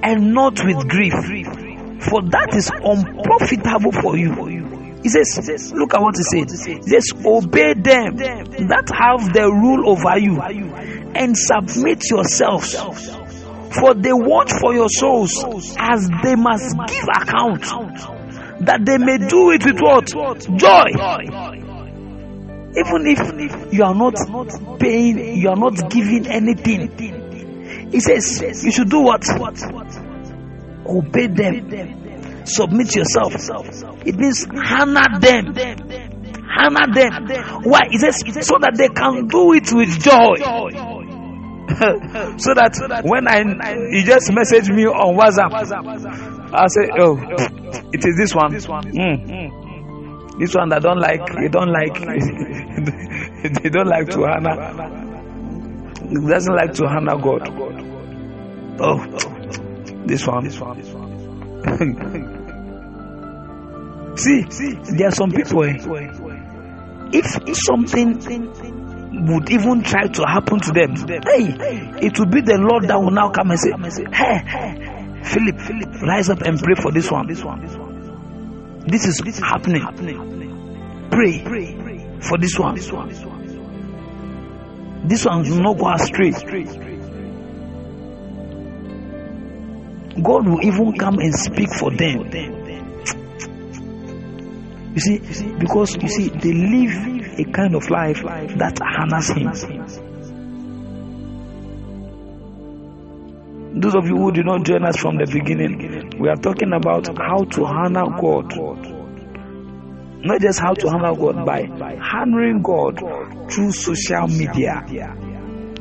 and not with grief For that is unprofitable for you. He says, look at what he said. He says, obey them that have the rule over you and submit yourselves. For they watch for your souls as they must give account, that they may do it with what? Joy. Even if you are not paying, you are not giving anything. He says, you should do what? Obey them. Submit yourself. It means honor them. Honor them. Why? He says, so that they can do it with joy. so that when I you just message me on WhatsApp, I say, oh, it is this one. Mm. This one that don't like, they don't like, they don't like to honor, doesn't like to honor God. Oh, this one. see, there are some people. Eh, if something would even try to happen to them, hey, it will be the Lord that will now come and say, Hey, Philip, Philip, rise up and pray for this one. This one, this one. This is happening. Pray for this one. this one. This one will not go astray. God will even come and speak for them. You see, because you see, they live a kind of life that honors Him. Those of you who did not join us from the beginning, we are talking about how to honor God. Not just how to honor God by honoring God through social media.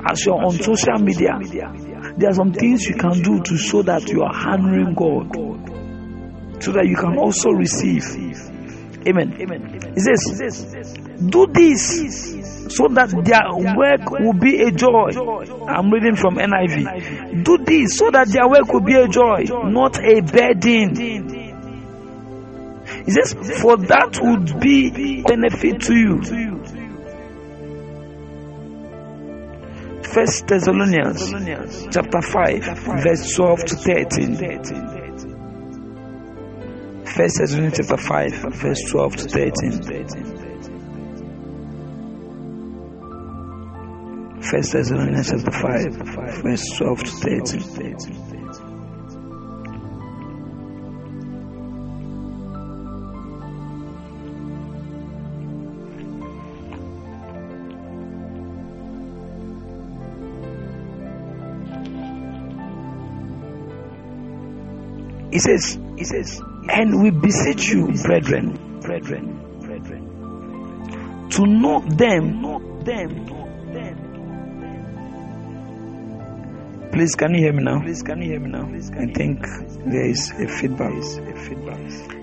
As you're on social media, there are some things you can do to show that you are honoring God so that you can also receive. Amen. He says, do this so that their work will be a joy. I'm reading from NIV. Do this so that their work will be a joy, not a burden. He says, For that would be benefit to you. First Thessalonians chapter 5, verse 12 to 13. First Thessalonians chapter 5, verse 12 to 13. First Thessalonians chapter 5, verse 12 to 13. He says, he says, and we beseech you, brethren, brethren, brethren, to know them, know them, Please, can you hear me now? Please, can you hear me now? I think there is a feedback. A feedback.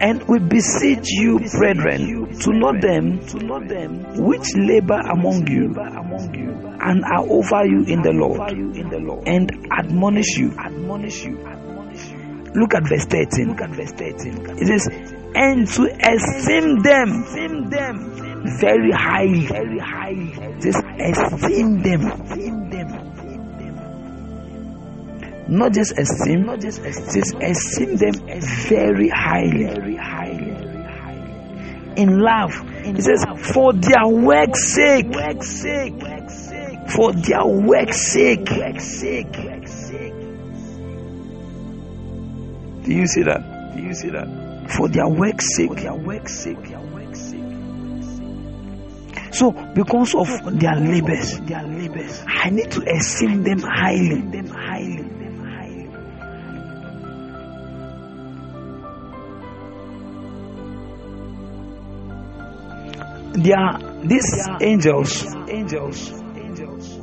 And we beseech you, brethren, to know them, to know them which labor among you, among you, and are over you in the Lord, in the Lord, and admonish you, admonish you. Look at verse 13. Look at verse 13. It says, and to esteem them, esteem them very highly, very highly. Just esteem them, esteem them not just esteem, not just esteem, esteem them very highly. Very highly. In love, he says, for their work's sake, Work's sake. for their work's sake. Do you see that? Do you see that? For their work's sake. For their work's sake. Their work's sake. So, because of their labors, their labors, I need to esteem them highly. Them highly. They are these angels. Angels. Angels.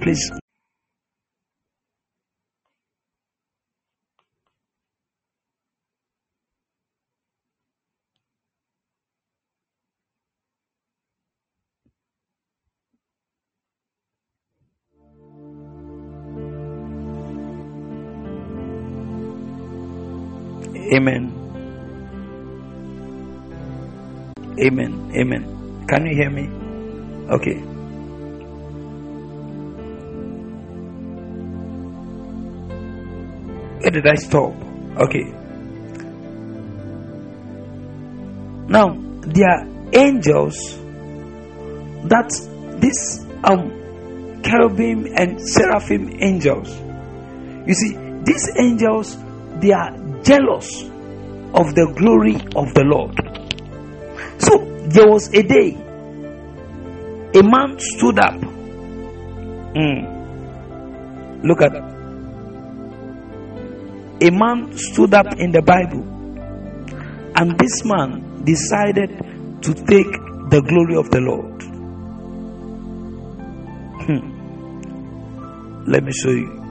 Please. Amen. Amen. Amen. Can you hear me? Okay. Where did I stop? Okay. Now, there are angels that this um cherubim and seraphim angels. You see, these angels they are jealous of the glory of the Lord. So there was a day a man stood up. Mm. Look at that. a man stood up in the Bible, and this man decided to take the glory of the Lord. Hmm. Let me show you.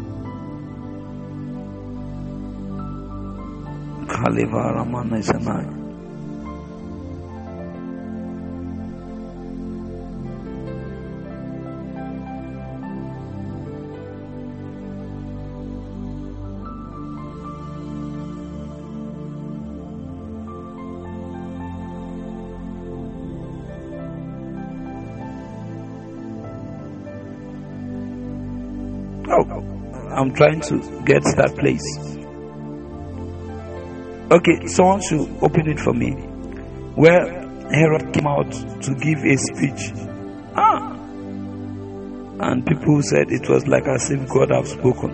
Ramana oh, I'm trying to get that place. Okay, someone should open it for me. Where Herod came out to give a speech. Ah! And people said it was like as if God have spoken.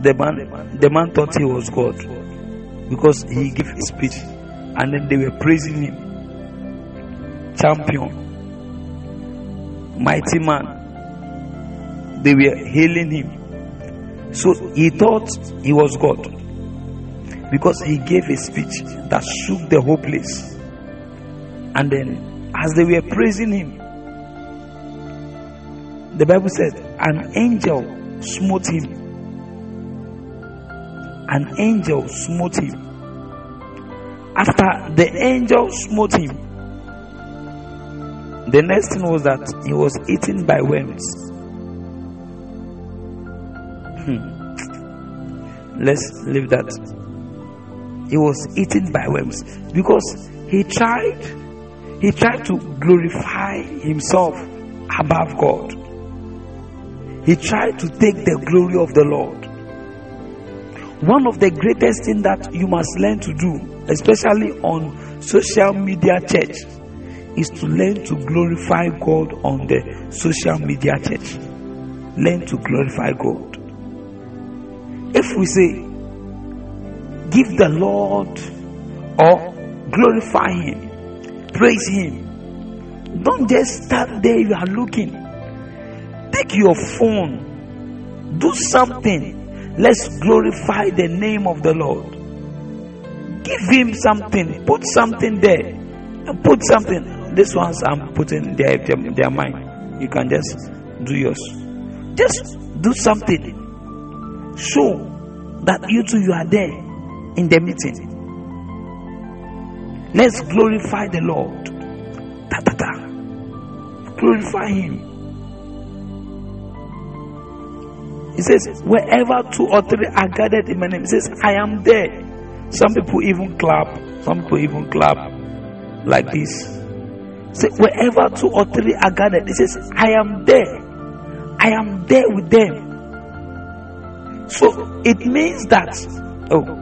the man the man thought he was God because he gave a speech and then they were praising him. Champion. Mighty man. They were hailing him. So he thought he was God. Because he gave a speech that shook the whole place. And then as they were praising him the bible said an angel smote him. An angel smote him. After the angel smote him, the next thing was that he was eaten by worms. Hmm. Let's leave that. He was eaten by worms because he tried, he tried to glorify himself above God. He tried to take the glory of the Lord. One of the greatest things that you must learn to do, especially on social media church, is to learn to glorify God on the social media church. Learn to glorify God. If we say, give the Lord or glorify Him, praise Him, don't just stand there, you are looking. Take your phone, do something Let's glorify the name of the Lord. Give him something. Put something there. And put something. This ones I'm putting their, their, their mind. You can just do yours. Just do something. Show that you too you are there in the meeting. Let's glorify the Lord. Ta, ta, ta. Glorify Him. He says, Wherever two or three are gathered in my name, he says, I am there. Some people even clap, some people even clap like this. Say, wherever two or three are gathered, he says, I am there. I am there with them. So it means that oh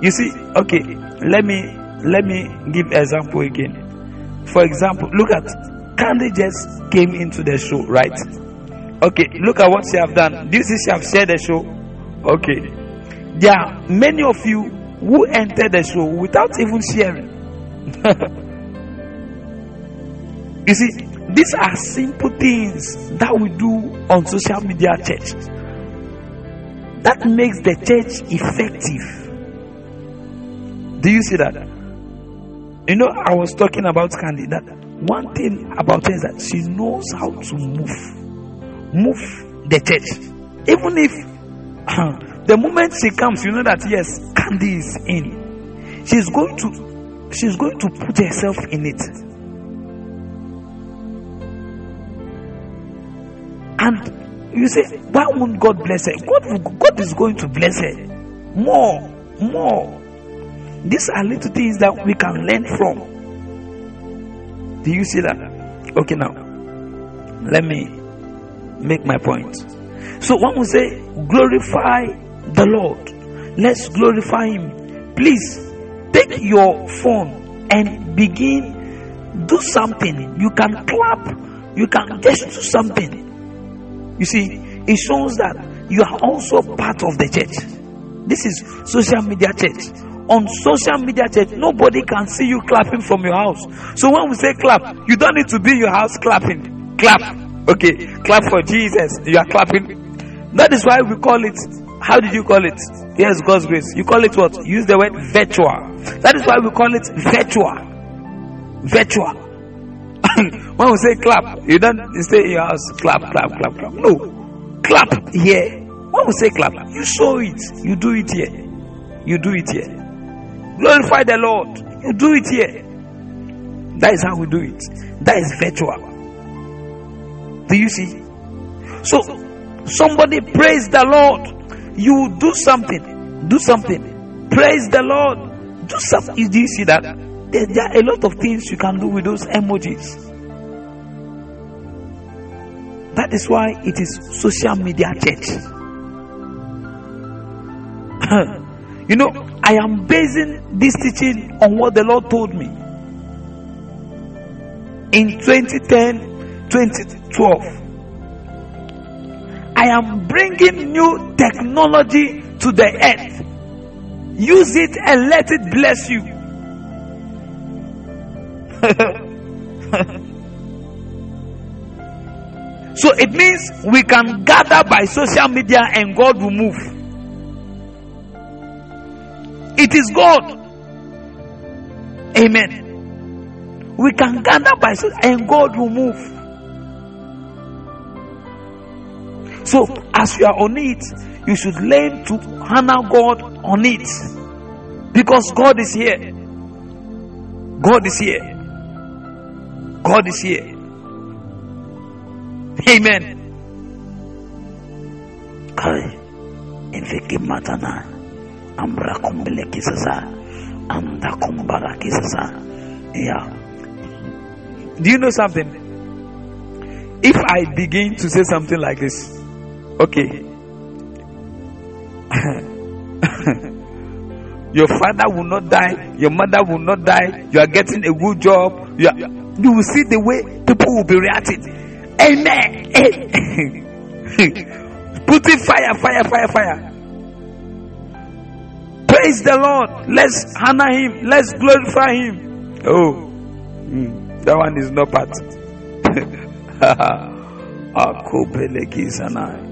you see, okay, let me let me give example again. For example, look at Candy just came into the show, right? Okay, look at what she have done. This is she have shared the show. Okay. There are many of you who entered the show without even sharing. you see, these are simple things that we do on social media church. That makes the church effective. Do you see that? You know, I was talking about Candy. That one thing about her is that she knows how to move move the church. Even if the moment she comes, you know that yes, Candy is in. She's going to she's going to put herself in it. And you say, why won't God bless her? God, God is going to bless her more, more. these are little things that we can learn from. Do you see that? Okay, now let me make my point. So, one will say, glorify the Lord. Let's glorify Him. Please take your phone and begin do something. You can clap. You can just do something. You see, it shows that you are also part of the church. This is social media church. On social media church, nobody can see you clapping from your house. So when we say clap, you don't need to be in your house clapping. Clap. Okay. Clap for Jesus. You are clapping. That is why we call it. How did you call it? Yes, God's grace. You call it what? Use the word virtual. That is why we call it virtual. Virtual. when we say clap, you don't stay in your house, clap, clap, clap, clap. No. Clap here. When we say clap, you show it. You do it here. You do it here. Glorify the Lord. You do it here. That is how we do it. That is virtual. Do you see? So, somebody praise the Lord. You do something. Do something. Praise the Lord. Do something. Do you see that? There, there are a lot of things you can do with those emojis. That is why it is social media church. you know, I am basing this teaching on what the Lord told me in 2010 2012. I am bringing new technology to the earth. Use it and let it bless you. so it means we can gather by social media and God will move. It is God. Amen. We can gather by social and God will move. So as you are on it, you should learn to honor God on it. Because God is here. God is here. God is here. Amen. Ambra kumbele kisasa, anda kumbara kisasa. Yeah. Do you know something? If I begin to say something like this, okay. your father will not die, your mother will not die, you are getting a good job, you, are, you will see the way people will be reacting. Amen. Putting fire, fire, fire, fire. Praise the Lord. Let's honor Him. Let's glorify Him. Oh, mm, that one is not part. Akobelekizana.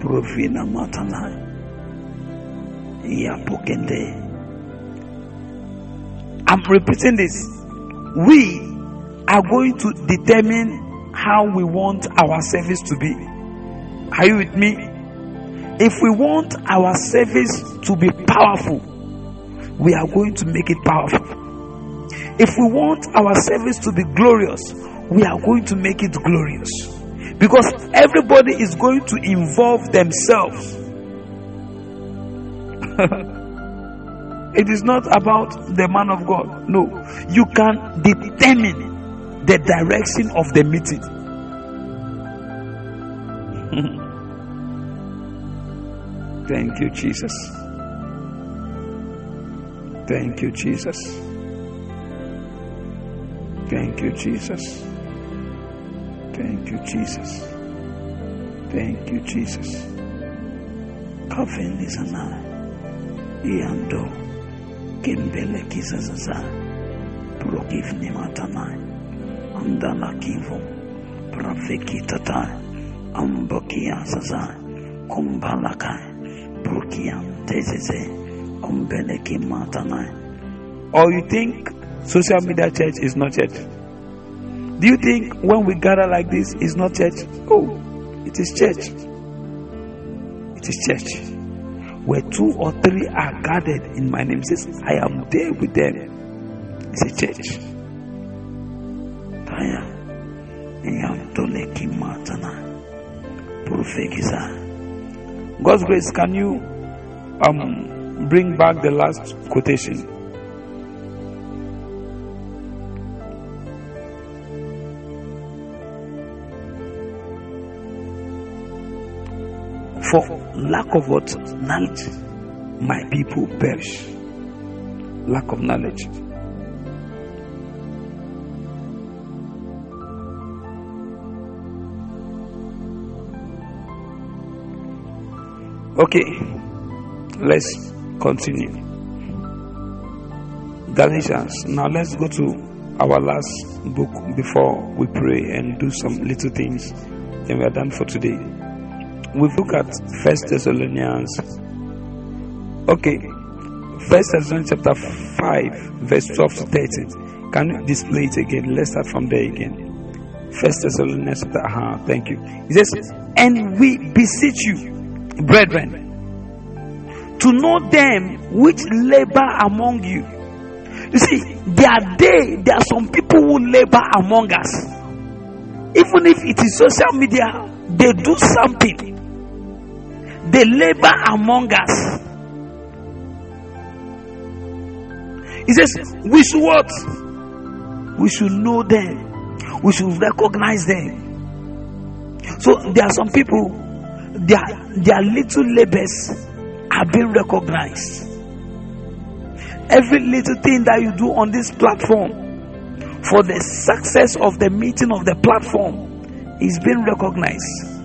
Profina matana. Yapokende. I'm repeating this. We are going to determine how we want our service to be. Are you with me? If we want our service to be powerful, we are going to make it powerful. If we want our service to be glorious, we are going to make it glorious. Because everybody is going to involve themselves. it is not about the man of God. No. You can determine the direction of the meeting. Thank you, Jesus. Thank you, Jesus. Thank you, Jesus. Thank you, Jesus. Thank you, Jesus. Kafin sana. Iando. Kimbele kizazaza. Prokivni matana. Andala kivo prafikitata ambokia sasa kumbalaka prokian tezeze umbeleki matana. Or you think social media church is not church do you think when we gather like this is not church? Oh it is church. It is church. Where two or three are gathered in my name says i am there with them. It's a church. Taya. God's grace, can you um bring back the last quotation. For lack of what? Knowledge, my people perish. Lack of knowledge. Okay, let's continue. Galatians. Now let's go to our last book before we pray and do some little things. Then we are done for today. We've looked at First Thessalonians. Okay, First Thessalonians chapter 5, verse 12 to 13. Can you display it again? Let's start from there again. First Thessalonians chapter, uh, thank you. It says, And we beseech you brethren, to know them which labor among you. You see, there are they, there are some people who labor among us. Even if it is social media, they do something. They labor among us. He says, We should what? We should know them. We should recognize them. So there are some people their, their little labors are being recognized. Every little thing that you do on this platform for the success of the meeting of the platform is being recognized.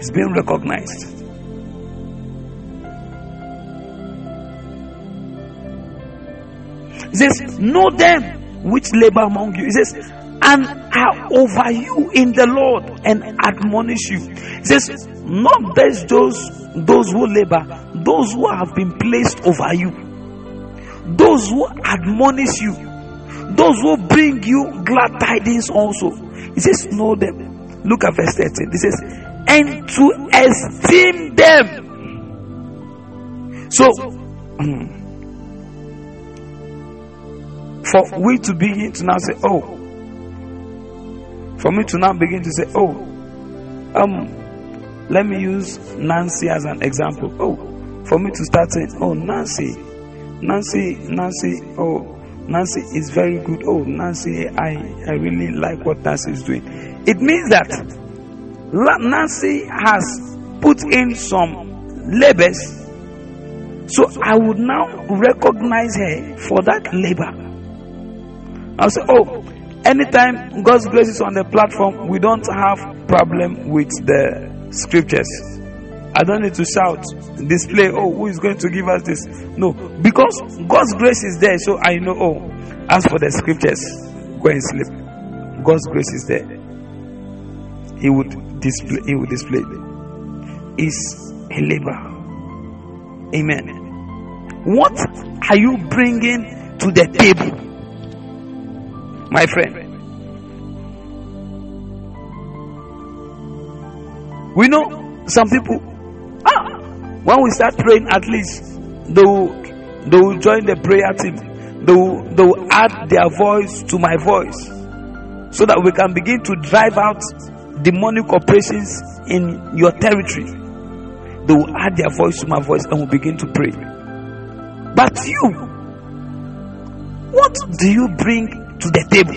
It's being recognized. He says, Know them which labor among you. He says, and are over you in the Lord and admonish you. He says, not those those who labor, those who have been placed over you, those who admonish you, those who bring you glad tidings also. He says, know them. Look at verse 13. He says, and to esteem them. So, for we to begin to now say, oh, for me to now begin to say, oh, um, let me use Nancy as an example. Oh, for me to start saying, oh, Nancy, Nancy, Nancy, oh, Nancy is very good. Oh, Nancy, I, I really like what Nancy is doing. It means that Nancy has put in some labors. So I would now recognize her for that labor. I'll say, oh, anytime God's grace is on the platform, we don't have problem with the scriptures. I don't need to shout, display, oh, who is going to give us this? No, because God's grace is there, so I know, oh, as for the scriptures, go and sleep. God's grace is there. He would display, he would display is a labor. Amen. What are you bringing to the table? my friend. We know some people, ah, when we start praying, at least they will, they will join the prayer team. They will, they will add their voice to my voice so that we can begin to drive out demonic operations in your territory. They will add their voice to my voice and we'll begin to pray. But you, what do you bring to the table.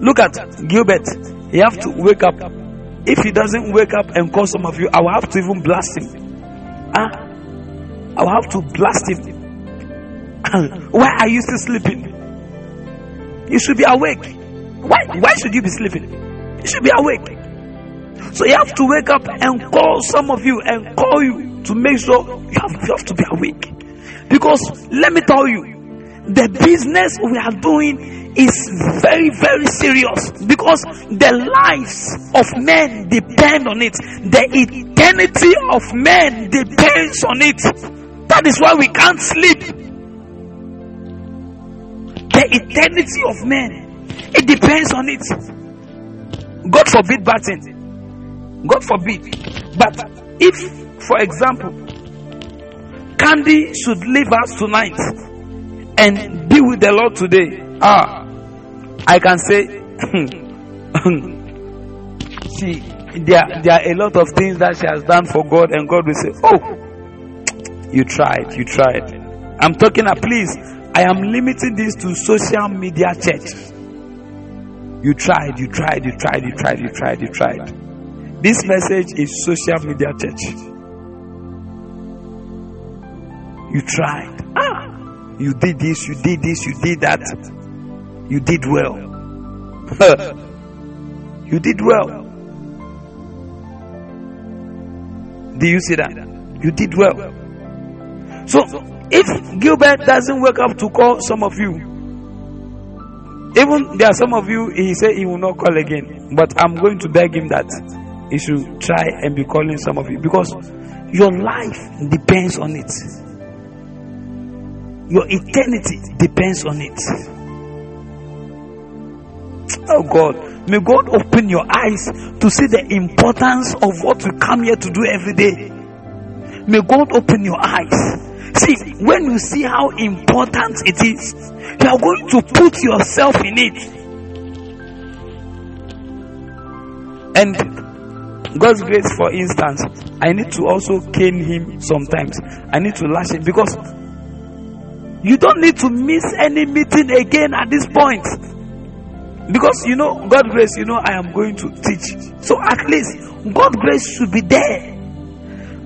Look at Gilbert. He have to wake up. If he doesn't wake up and call some of you, I will have to even blast him. Huh? I will have to blast him. Why are you still sleeping? You should be awake. Why? Why should you be sleeping? You should be awake. So you have to wake up and call some of you and call you to make sure you have, you have to be awake. Because let me tell you, the business we are doing is very, very serious because the lives of men depend on it. The eternity of men depends on it. That is why we can't sleep. The eternity of men, it depends on it. God forbid bad thing. God forbid. But if, for example, Candy should leave us tonight and be with the Lord today, ah, I can say see, there, there are a lot of things that she has done for God, and God will say, Oh, you tried, you tried. I'm talking, uh, please, I am limiting this to social media church. You tried, you tried, you tried, you tried, you tried, you tried. This message is social media church. You tried. Ah, you did this, you did this, you did that. You did well. you did well. Do you see that? You did well. So, if Gilbert doesn't wake up to call some of you, even there are some of you, he said he will not call again. But I'm going to beg him that he should try and be calling some of you because your life depends on it. Your eternity depends on it. Oh God, may God open your eyes to see the importance of what you come here to do every day. May God open your eyes. See, when you see how important it is, you are going to put yourself in it. And God's grace, for instance, I need to also cane him sometimes. I need to lash him because you don't need to miss any meeting again at this point. Because you know, God grace, you know, I am going to teach. So at least God grace should be there.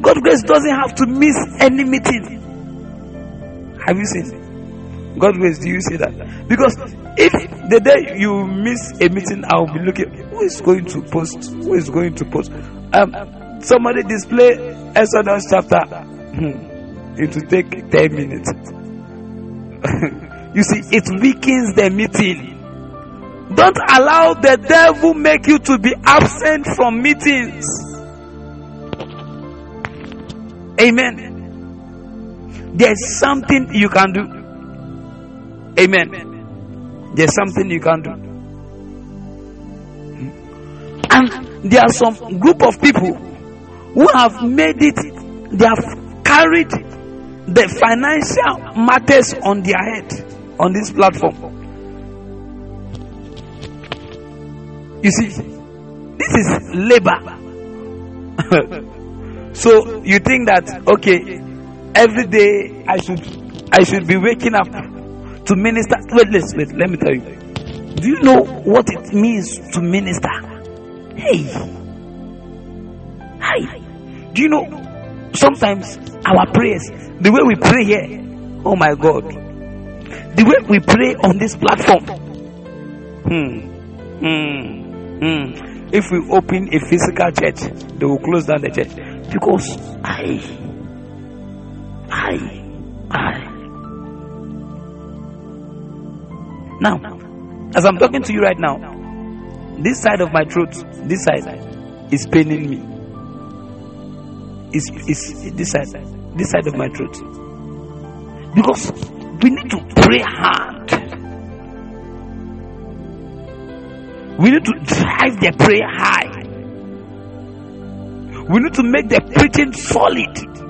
God grace doesn't have to miss any meeting. Have you seen? God grace, do you see that? Because if the day you miss a meeting, I'll be looking who is going to post, who is going to post. Um, somebody display Exodus chapter. Hmm, it will take 10 minutes. you see, it weakens the meeting. Don't allow the devil make you to be absent from meetings. Amen. There's something you can do. Amen. There's something you can do. And there are some group of people who have made it, they have carried the financial matters on their head on this platform. You see, this is labor. so you think that okay, every day I should I should be waking up to minister. Wait, listen, wait, let me tell you. Do you know what it means to minister? Hey, hi. Do you know sometimes our prayers, the way we pray here, oh my God, the way we pray on this platform, hmm, hmm. Mm. If we open a physical church, they will close down the church because I, I, I. Now, as I'm talking to you right now, this side of my throat, this side, is paining me. Is is this side, this side of my throat, because we need to pray hard. We need to drive the prayer high. We need to make the preaching solid.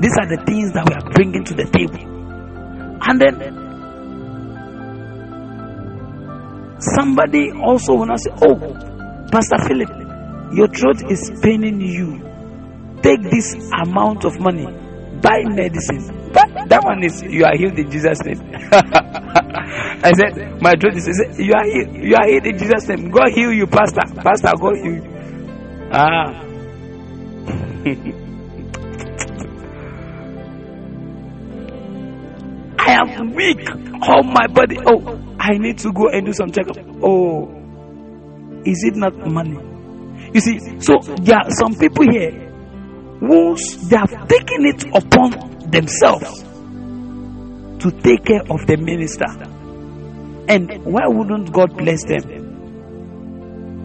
These are the things that we are bringing to the table. And then somebody also will not say, Oh, Pastor Philip, your throat is paining you. Take this amount of money, buy medicine. But that one is you are healed in Jesus' name. I said, My throat is You are healed, you are healed in Jesus' name. God heal you, Pastor. Pastor, God heal you. Ah. am weak. Oh my body. Oh, I need to go and do some checkup. Oh, is it not money? You see, so there are some people here who they have taken it upon themselves to take care of the minister. And why wouldn't God bless them?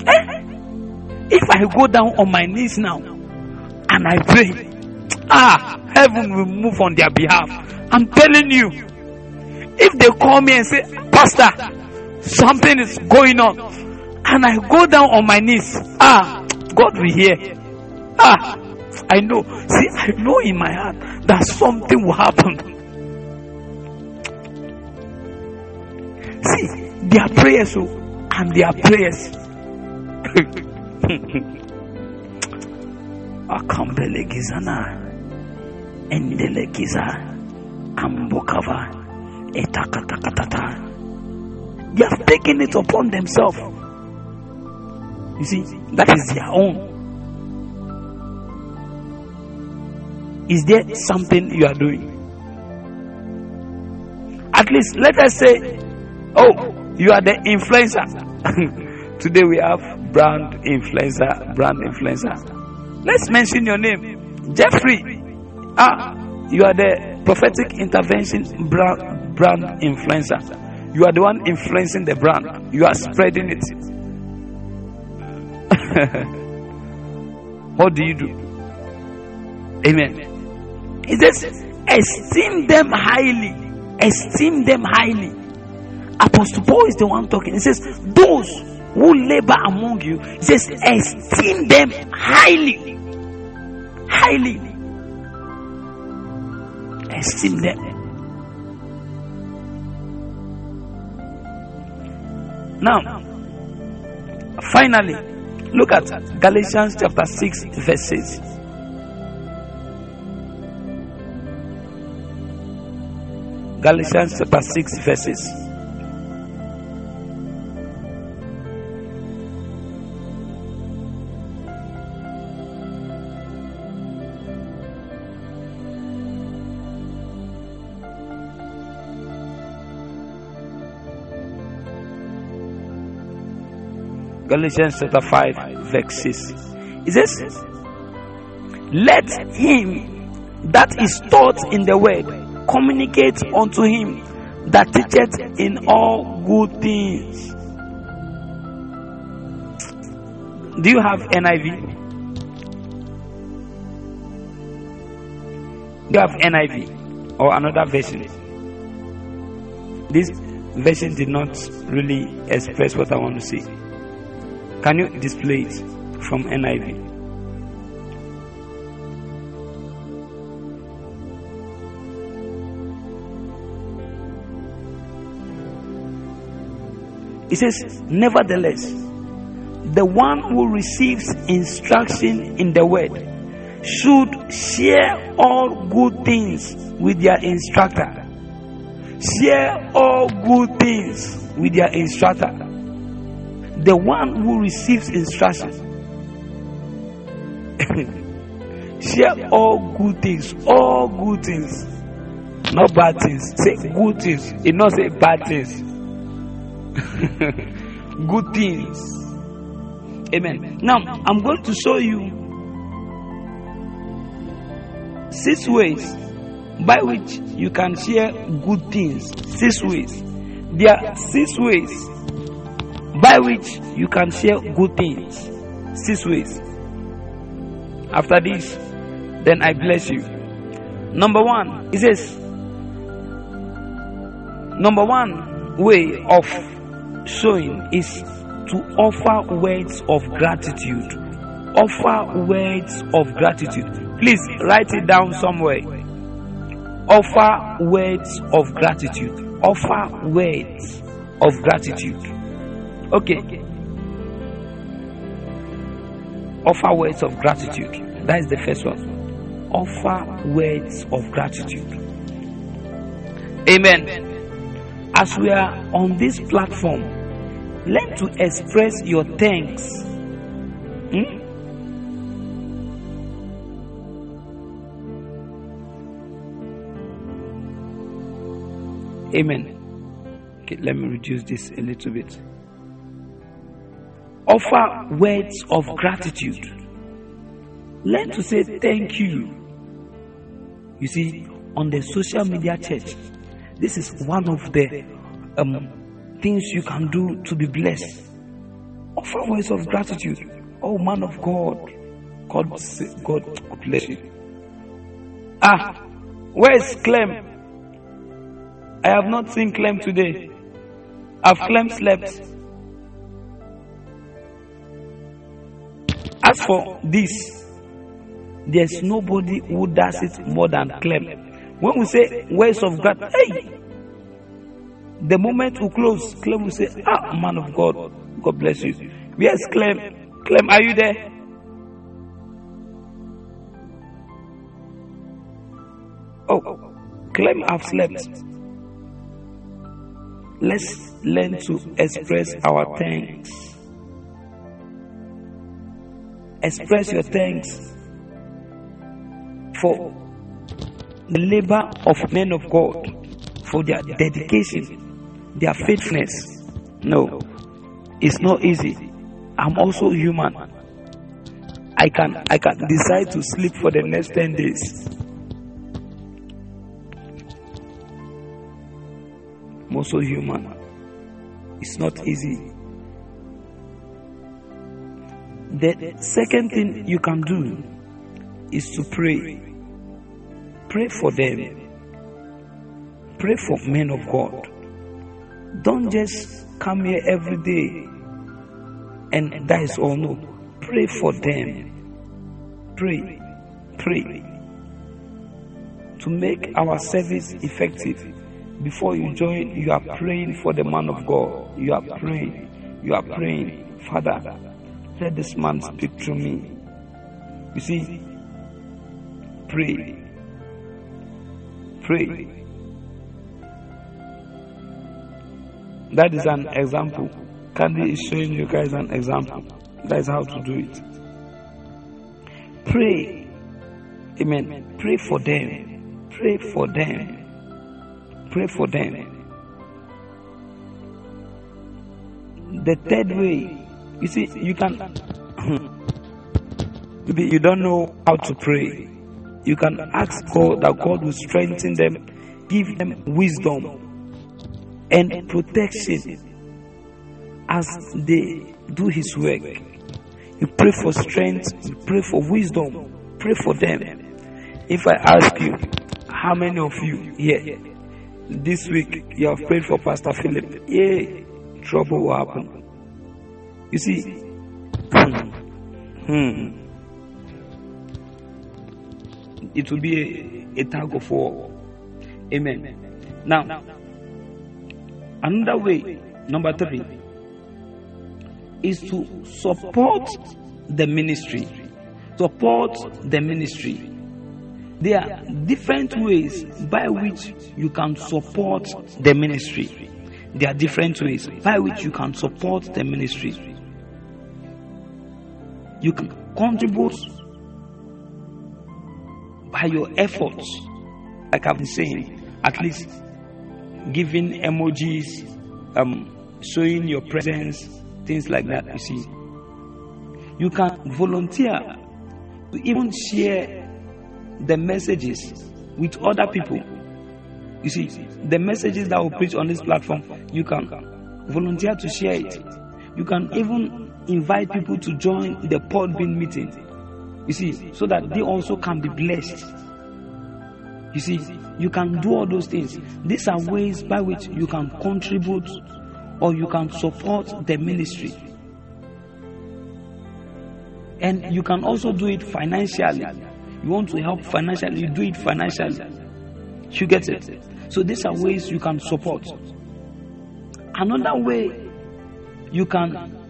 Eh? If I go down on my knees now and I pray, ah, heaven will move on their behalf. I'm telling you. If they call me and say, Pastor, something is going on, and I go down on my knees, ah, God will hear. Ah, I know. See, I know in my heart that something will happen. See, their prayers, so and their prayers. Akambele gizana, endele giza, ambokava. They have taken it upon themselves. You see, that is their own. Is there something you are doing? At least let us say, oh, you are the influencer. Today we have brand influencer, brand influencer. Let's mention your name. Jeffrey. Ah, you are the prophetic intervention brand, brand influencer. You are the one influencing the brand. You are spreading it. what do you do? Amen. He says, esteem them highly. Esteem them highly. Apostle Paul is the one talking. He says, Those who labor among you, he says, esteem them highly. Highly. Esteem them. Now, finally, look at Galatians chapter 6, verses. Galatians chapter 6, verses. Galatians chapter 5, verse 6. It says, Let him that is taught in the word communicate unto him that teacheth in all good things. Do you have NIV? Do you have NIV or another version? This version did not really express what I want to say. Can you display it from NIV? It says, Nevertheless, the one who receives instruction in the word should share all good things with their instructor. Share all good things with their instructor the one who receives instructions. share all good things all good things not bad things. Say good things it not say bad things. Good things. Amen. Now i'm going to show you six ways by which you can share good things. Six ways. There are six ways by which you can share good things. Six ways. After this, then I bless you. Number one, it says, number one way of showing is to offer words of gratitude. Offer words of gratitude. Please write it down somewhere. Offer words of gratitude. Offer words of gratitude. Okay. Offer words of gratitude. That is the first one. Offer words of gratitude. Amen. As we are on this platform, learn to express your thanks. Hmm? Amen. Okay, let me reduce this a little bit. Offer words of gratitude. Learn to say thank you. You see, on the social media church, this is one of the um, things you can do to be blessed. Offer words of gratitude. Oh, man of God. God, God bless you. Ah, where's Clem? I have not seen Clem today. I've Clem slept? As for this, there's nobody who does it more than Clem. When we say words of God, hey, the moment we close, Clem will say, Ah, man of God, God bless you. Yes, Clem. Clem, are you there? Oh, Clem, I've slept. Let's learn to express our thanks. Express your thanks for the labor of men of God, for their dedication, their faithfulness. No, it's not easy. I'm also human. I can I can decide to sleep for the next 10 days. I'm also human. It's not easy. The second thing you can do is to pray. Pray for them. Pray for men of God. Don't just come here every day and that is all. No. Pray for them. Pray. Pray. To make our service effective, before you join, you are praying for the man of God. You are praying. You are praying. Father, let this man speak through me. You see, pray. Pray. That is an example. Candy is showing you guys an example. That is how to do it. Pray. Amen. Pray for them. Pray for them. Pray for them. The third way, you see, you can. You don't know how to pray. You can ask God that God will strengthen them, give them wisdom and protection as they do His work. You pray for strength, you pray for wisdom, pray for them. If I ask you, how many of you here this week you have prayed for Pastor Philip? Yeah, trouble will happen. You see, hmm, hmm, it will be a, a tug of war. Amen. Now, another way, number three, is to support the ministry. Support the ministry. There are different ways by which you can support the ministry. There are different ways by which you can support the ministry. You can contribute by your efforts, like I've been saying, at least giving emojis, um, showing your presence, things like that. You see, you can volunteer to even share the messages with other people. You see, the messages that we preach on this platform, you can volunteer to share it. You can even invite people to join the Podbean meeting. You see, so that they also can be blessed. You see, you can do all those things. These are ways by which you can contribute or you can support the ministry. And you can also do it financially. You want to help financially, you do it financially. You get it? So these are ways you can support. Another way you can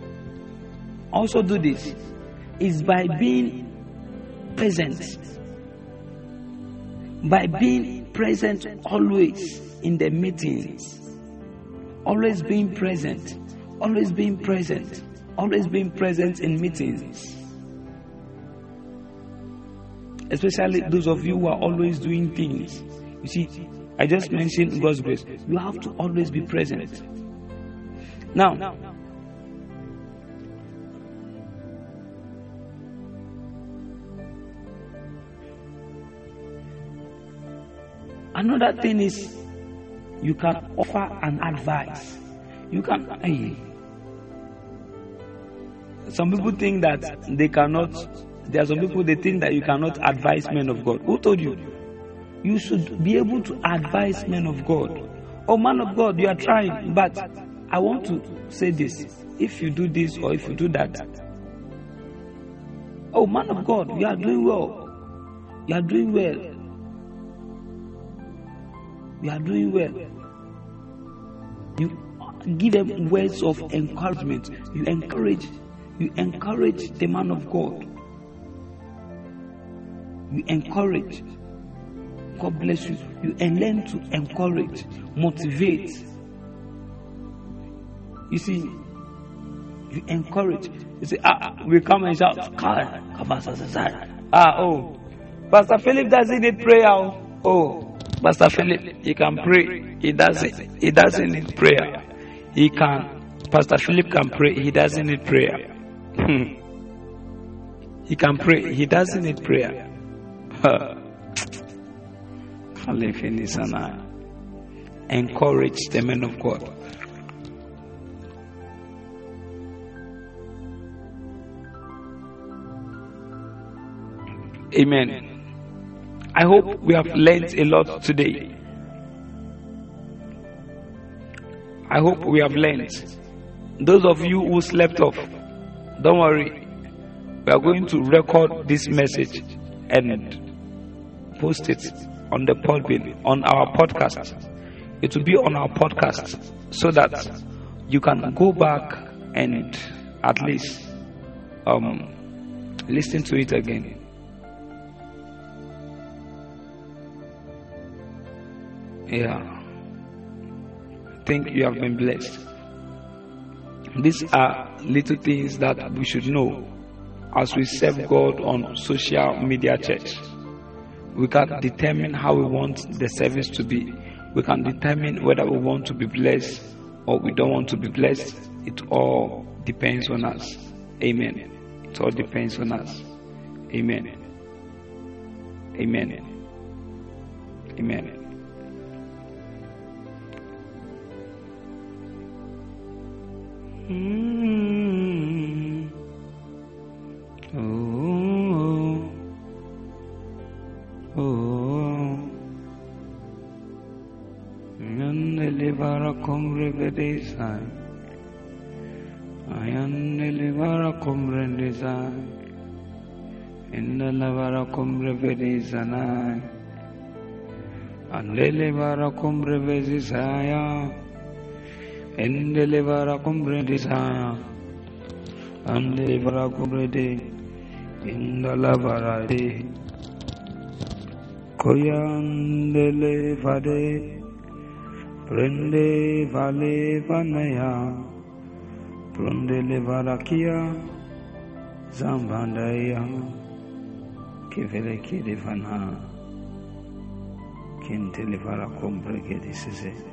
also do this is by being present. By being present always in the meetings. Always being present. Always being present. Always being present in meetings. Especially those of you who are always doing things. You see, I just mentioned God's grace. You have to always be present. Now, another thing is you can offer an advice. You can. Hey, some people think that they cannot. There are some people they think that you cannot advise men of God. Who told you? You should be able to advise men of God. Oh, man of God, you are trying, but I want to say this. If you do this or if you do that, oh, man of God, you are doing well. You are doing well. You are doing well. You give them words of encouragement. You encourage, you encourage the man of God. You encourage. God bless you. You and learn to encourage, motivate. You see, you encourage. You say, ah, we come and shout, ah, oh, Pastor Philip doesn't need prayer. Oh, Pastor Philip, he can pray. He doesn't. He doesn't need prayer. He can. Pastor Philip can pray. He doesn't need prayer. Hmm. he can pray. He doesn't need prayer. Encourage the men of God. Amen. I hope we have learned a lot today. I hope we have learned. Those of you who slept off, don't worry. We are going to record this message and post it on the pulpit, on our podcast. It will be on our podcast so that you can go back and at least um, listen to it again. Yeah. Think you have been blessed. These are little things that we should know as we serve God on social media church. We can determine how we want the service to be. We can determine whether we want to be blessed or we don't want to be blessed. It all depends on us. Amen. It all depends on us. Amen. Amen. Amen. Mm. Oh, oh, Yandelivarakum revedesai. Ayandelivarakum rendesai. Indalavarakum revedesanai. Andelivarakum revedesaya. And deliver a comprendisa and deliver a comprende in the lavarade koyandele fade prende vale vanaya prendele varakia zambandaya kevele kidevana kintele vara compre che disse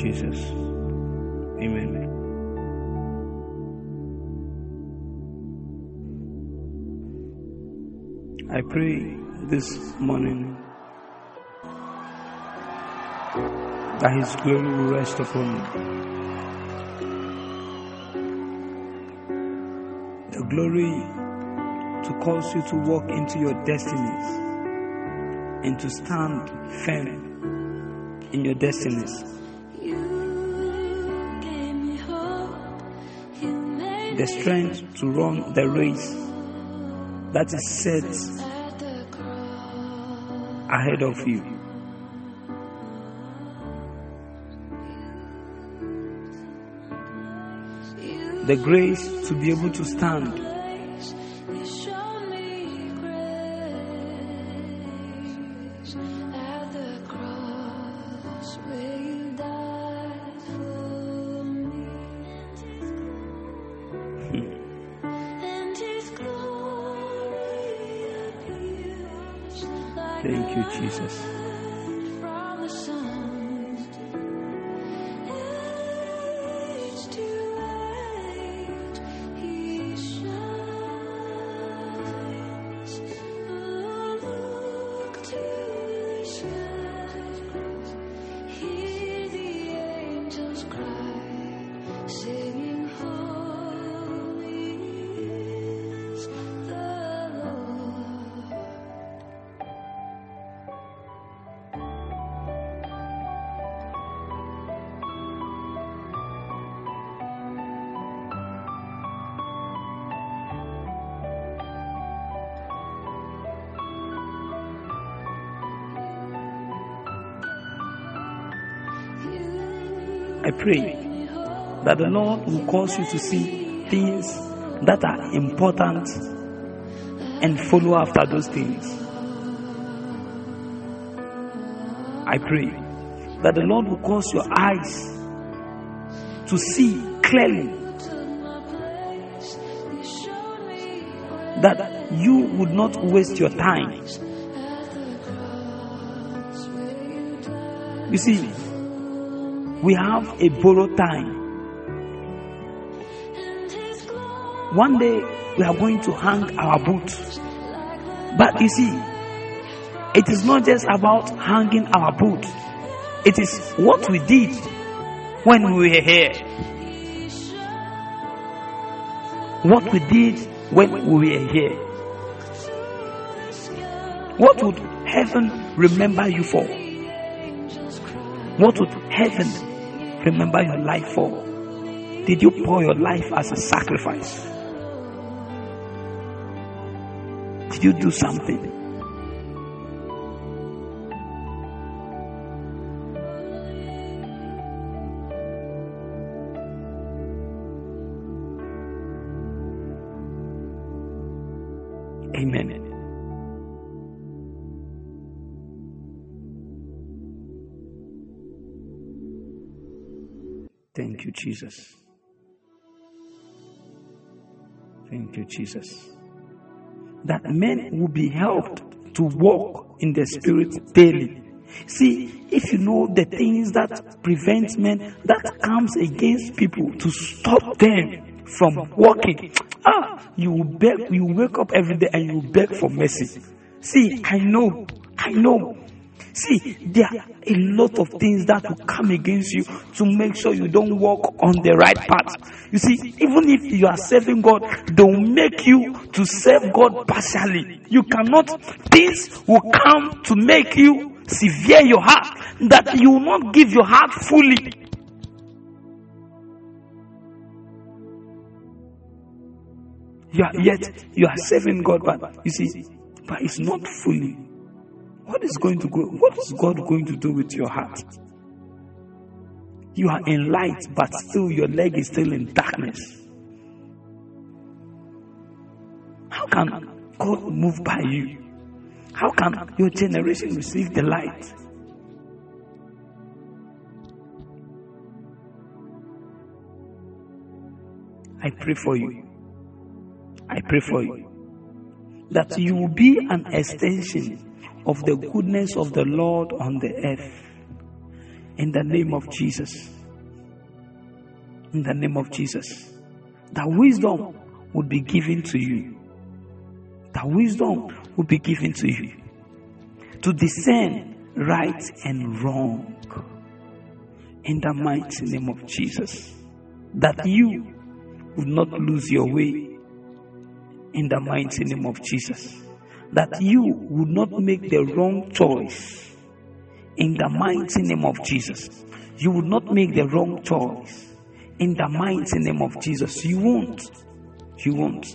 Jesus. Amen. I pray this morning that His glory will rest upon you. The glory to cause you to walk into your destinies and to stand firm in your destinies. The strength to run the race that is set ahead of you. The grace to be able to stand. Thank you, Jesus. Pray that the Lord will cause you to see things that are important and follow after those things. I pray that the Lord will cause your eyes to see clearly that you would not waste your time. You see, we have a borrowed time. One day we are going to hang our boots. But you see, it is not just about hanging our boots, it is what we did when we were here. What we did when we were here. What would heaven remember you for? What would heaven remember your life for? Did you pour your life as a sacrifice? Did you do something? Jesus. Thank you, Jesus. That men will be helped to walk in the Spirit daily. See, if you know the things that prevent men, that comes against people to stop them from walking, ah, you will beg, you wake up every day and you beg for mercy. See, I know, I know. See, there are a lot of things that will come against you to make sure you don't walk on the right path. You see, even if you are serving God, they will make you to serve God partially. You cannot, things will come to make you severe your heart, that you will not give your heart fully. You are, yet you are serving God, but you see, but it's not fully. What is going to go? What is God going to do with your heart? You are in light, but still your leg is still in darkness. How can God move by you? How can your generation receive the light? I pray for you. I pray for you that you will be an extension of the goodness of the Lord on the earth. In the name of Jesus. In the name of Jesus. That wisdom would be given to you. That wisdom would be given to you. To discern right and wrong. In the mighty name of Jesus. That you would not lose your way. In the mighty name of Jesus. That you would not make the wrong choice in the mighty name of Jesus. You will not make the wrong choice. In the mighty name of Jesus. You won't. You won't.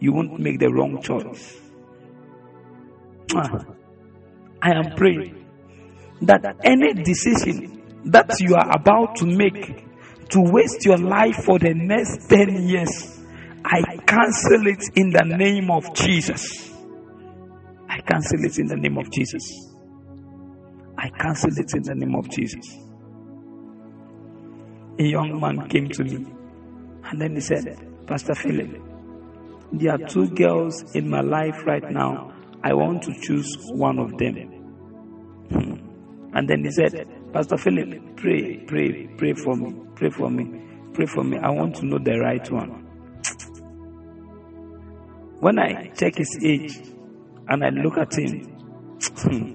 You won't make the wrong choice. Ah. I am praying that any decision that you are about to make to waste your life for the next 10 years, I cancel it in the name of Jesus. Cancel it in the name of Jesus. I cancel it in the name of Jesus. A young man came to me and then he said, Pastor Philip, there are two girls in my life right now. I want to choose one of them. Hmm. And then he said, Pastor Philip, pray, pray, pray for me, pray for me, pray for me. I want to know the right one. When I check his age and I look at him, hmm.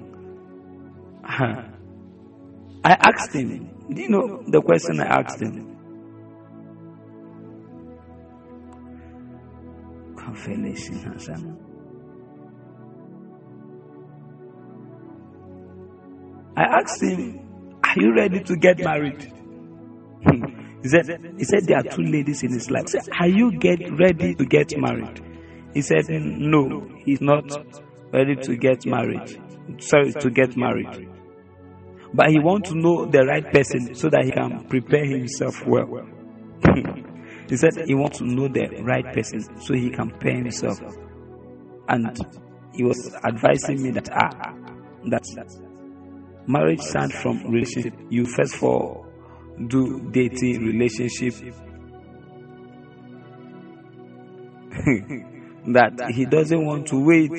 I asked him, do you know the question I asked him? Confirmation, Hassan. I asked him, Are you ready to get married? Hmm. he said, he said there are two ladies in his life. Said, Are you get ready to get married? He said, No, he's not ready to get married. Sorry, to get married. But he wants to know the right person so that he can prepare himself well. he said he wants to know the right person so he can prepare himself. And he was advising me that ah, that marriage starts from relationship. You first of all do dating relationship. that he doesn't want to wait.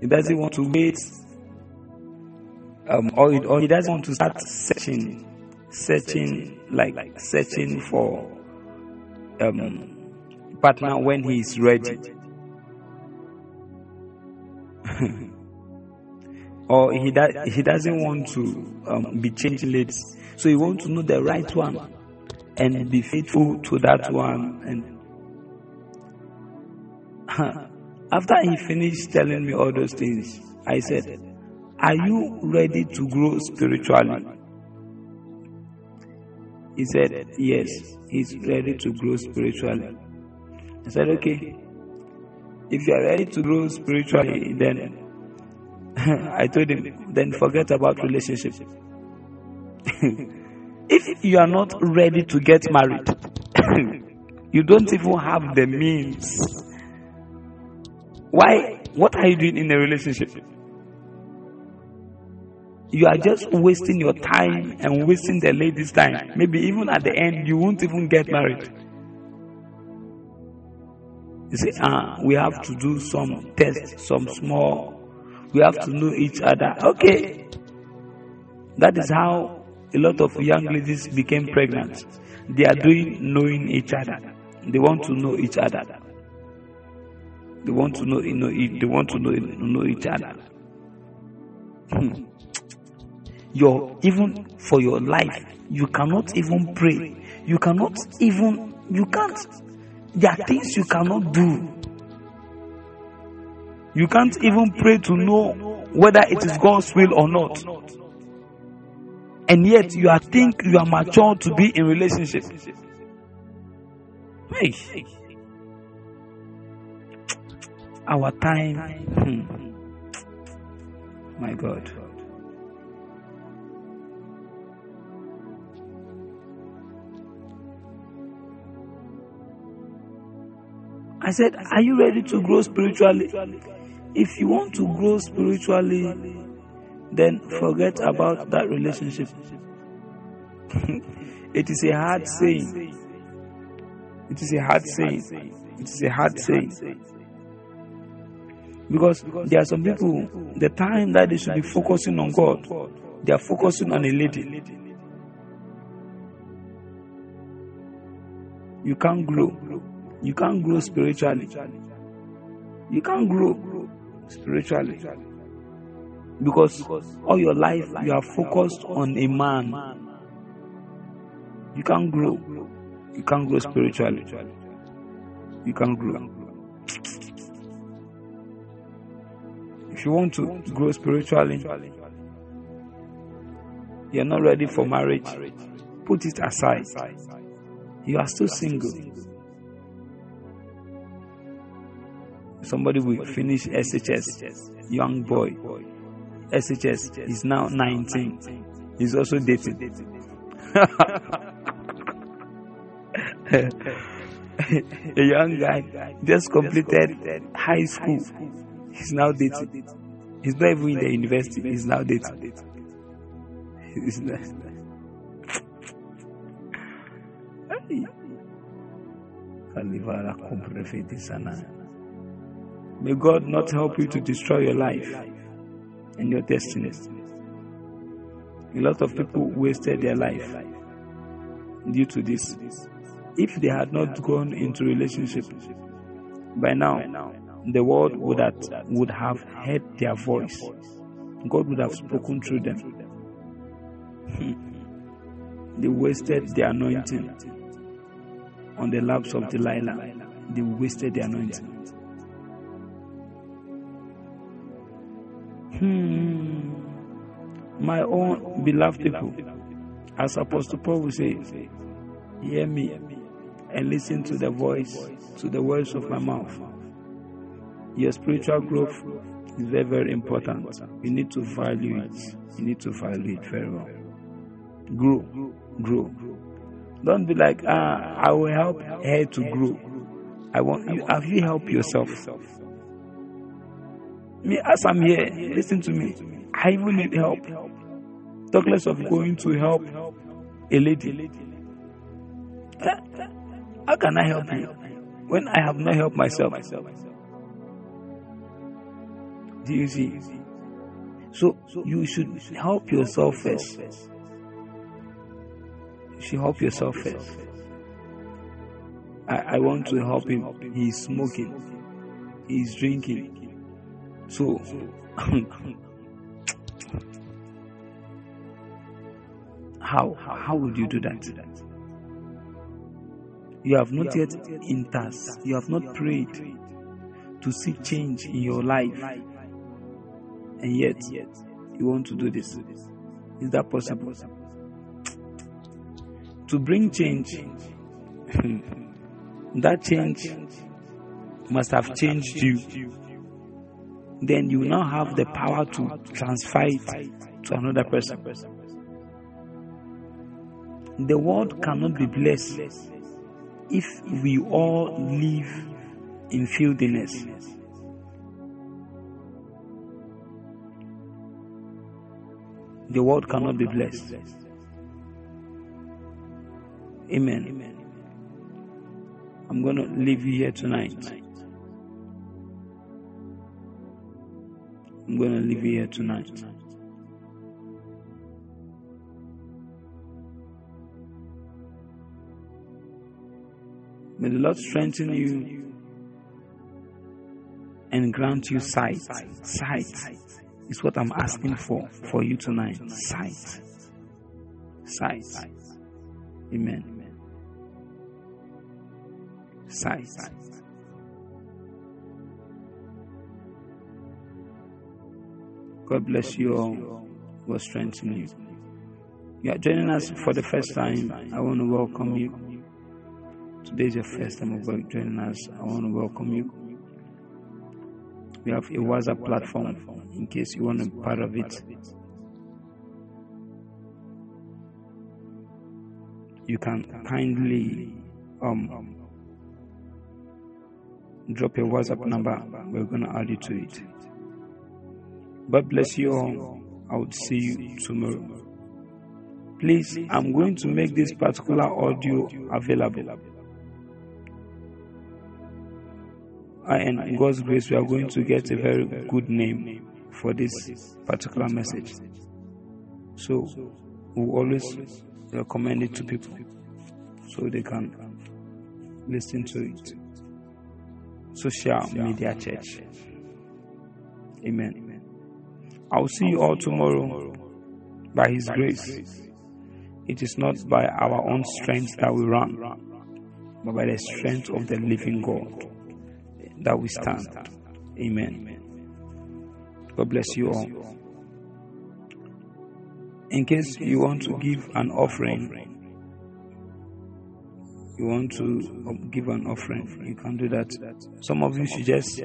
He doesn't want to wait um, or, or he doesn't want to start searching, searching, like searching for um, partner when he is ready. or he does he doesn't want to um, be changing ladies, so he wants to know the right one and be faithful to that one. And after he finished telling me all those things, I said, are you ready to grow spiritually? He said, Yes, he's ready to grow spiritually. I said, Okay. If you are ready to grow spiritually, then I told him, then forget about relationship. if you are not ready to get married, you don't even have the means. Why? What are you doing in a relationship? you are just wasting your time and wasting the lady's time. Maybe even at the end, you won't even get married. You say, ah, we have to do some tests, some small, we have to know each other. Okay. That is how a lot of young ladies became pregnant. They are doing knowing each other. They want to know each other. They want to know, you know they want to know, know each other. Hmm your even for your life you cannot even pray. You cannot even you can't there are things you cannot do. You can't even pray to know whether it is god's will or not. And yet you are think you are mature to be in relationship. Hey our time hmm. my god I said, Are you ready to grow spiritually? If you want to grow spiritually, then forget about that relationship. it is a hard saying. It is a hard saying. It is a hard saying. Because there are some people, the time that they should be focusing on God, They are focusing on a lady. You can't grow. You can't grow spiritually. You can't grow spiritually. Because all your life you are focused on a man. You can't grow. You can't grow spiritually. You can't grow. If you want to grow spiritually, you're not ready for marriage, put it aside. You are still single. Somebody will finish SHS, young boy. SHS is now 19. He's also dating. A young guy just completed high school. He's now dating. He's not even in the university. He's now dating. He's not. May God not help you to destroy your life and your destiny. A lot of people wasted their life due to this. If they had not gone into relationship, by now the world would would have heard their voice. God would have spoken through them. they wasted the anointing on the laps of Delilah. They wasted the anointing. Hmm. My own beloved people, as Apostle Paul would say, hear me and listen to the voice, to the words of my mouth. Your spiritual growth is very, very important. You need to value it. You need to value it very well. Grow, grow. Don't be like, ah, I will help her to grow. I want you. Have you helped yourself? Me, as I'm here, listen to me. I even need help. Talk less of going to help a lady. How can I help you when I have not helped myself? Do you see? So you should help yourself first. You should help yourself first. I, I want to help him. He's smoking. He's drinking. So how how would you do that? You have not yet entered. You have not prayed to see change in your life, and yet yet, you want to do this. Is that possible? To bring change, that change must have changed you. Then you now have the power to transfer it to another person. The world cannot be blessed if we all live in filthiness. The world cannot be blessed. Amen. I'm going to leave you here tonight. I'm going to leave you here tonight. May the Lord strengthen you and grant you sight. Sight is what I'm asking for for you tonight. Sight. Sight. Amen. Sight. God bless you all. God strengthen you. You are joining us for the first time. I want to welcome you. Today is your first time of joining us. I want to welcome you. We have a WhatsApp platform in case you want be part of it. You can kindly um, drop your WhatsApp number. We're going to add you to it. God bless you all. I will see you tomorrow. Please, I'm going to make this particular audio available. And in God's grace, we are going to get a very good name for this particular message. So we always recommend it to people so they can listen to it. Social Media Church. Amen. I will see you all tomorrow by His grace. It is not by our own strength that we run, but by the strength of the living God that we stand. Amen. God bless you all. In case you want to give an offering, you want to give an offering, you can do that. Some of you should just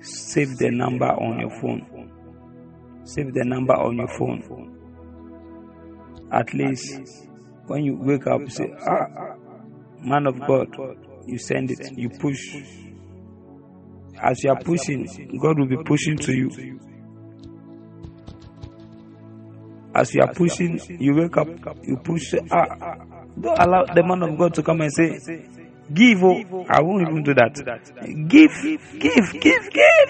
save the number on your phone. Save the number on your phone. At least when you wake up, say, Ah, man of God, you send it, you push. As you are pushing, God will be pushing to you. As you are pushing, you wake up, you push, ah, ah, don't allow the man of God to come and say, Give, oh, I won't even do that. Give, give, give, give, give.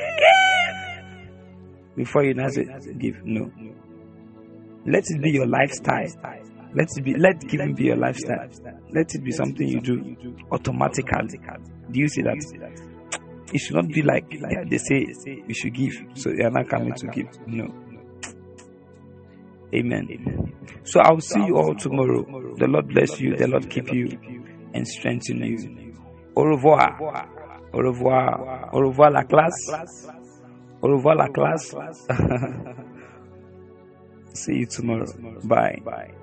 Before you now say, Give, no. Let it be your lifestyle. Let it be, let giving be your lifestyle. Let it be something you do automatically. Do you see that? It should not be like yeah, they say you should give, so you are not coming to give. No. Amen. So I'll see you all tomorrow. The Lord bless you. The Lord keep you and strengthen you. Au revoir. Au revoir. Au revoir la classe. Au revoir la classe. see you tomorrow. Bye. Bye.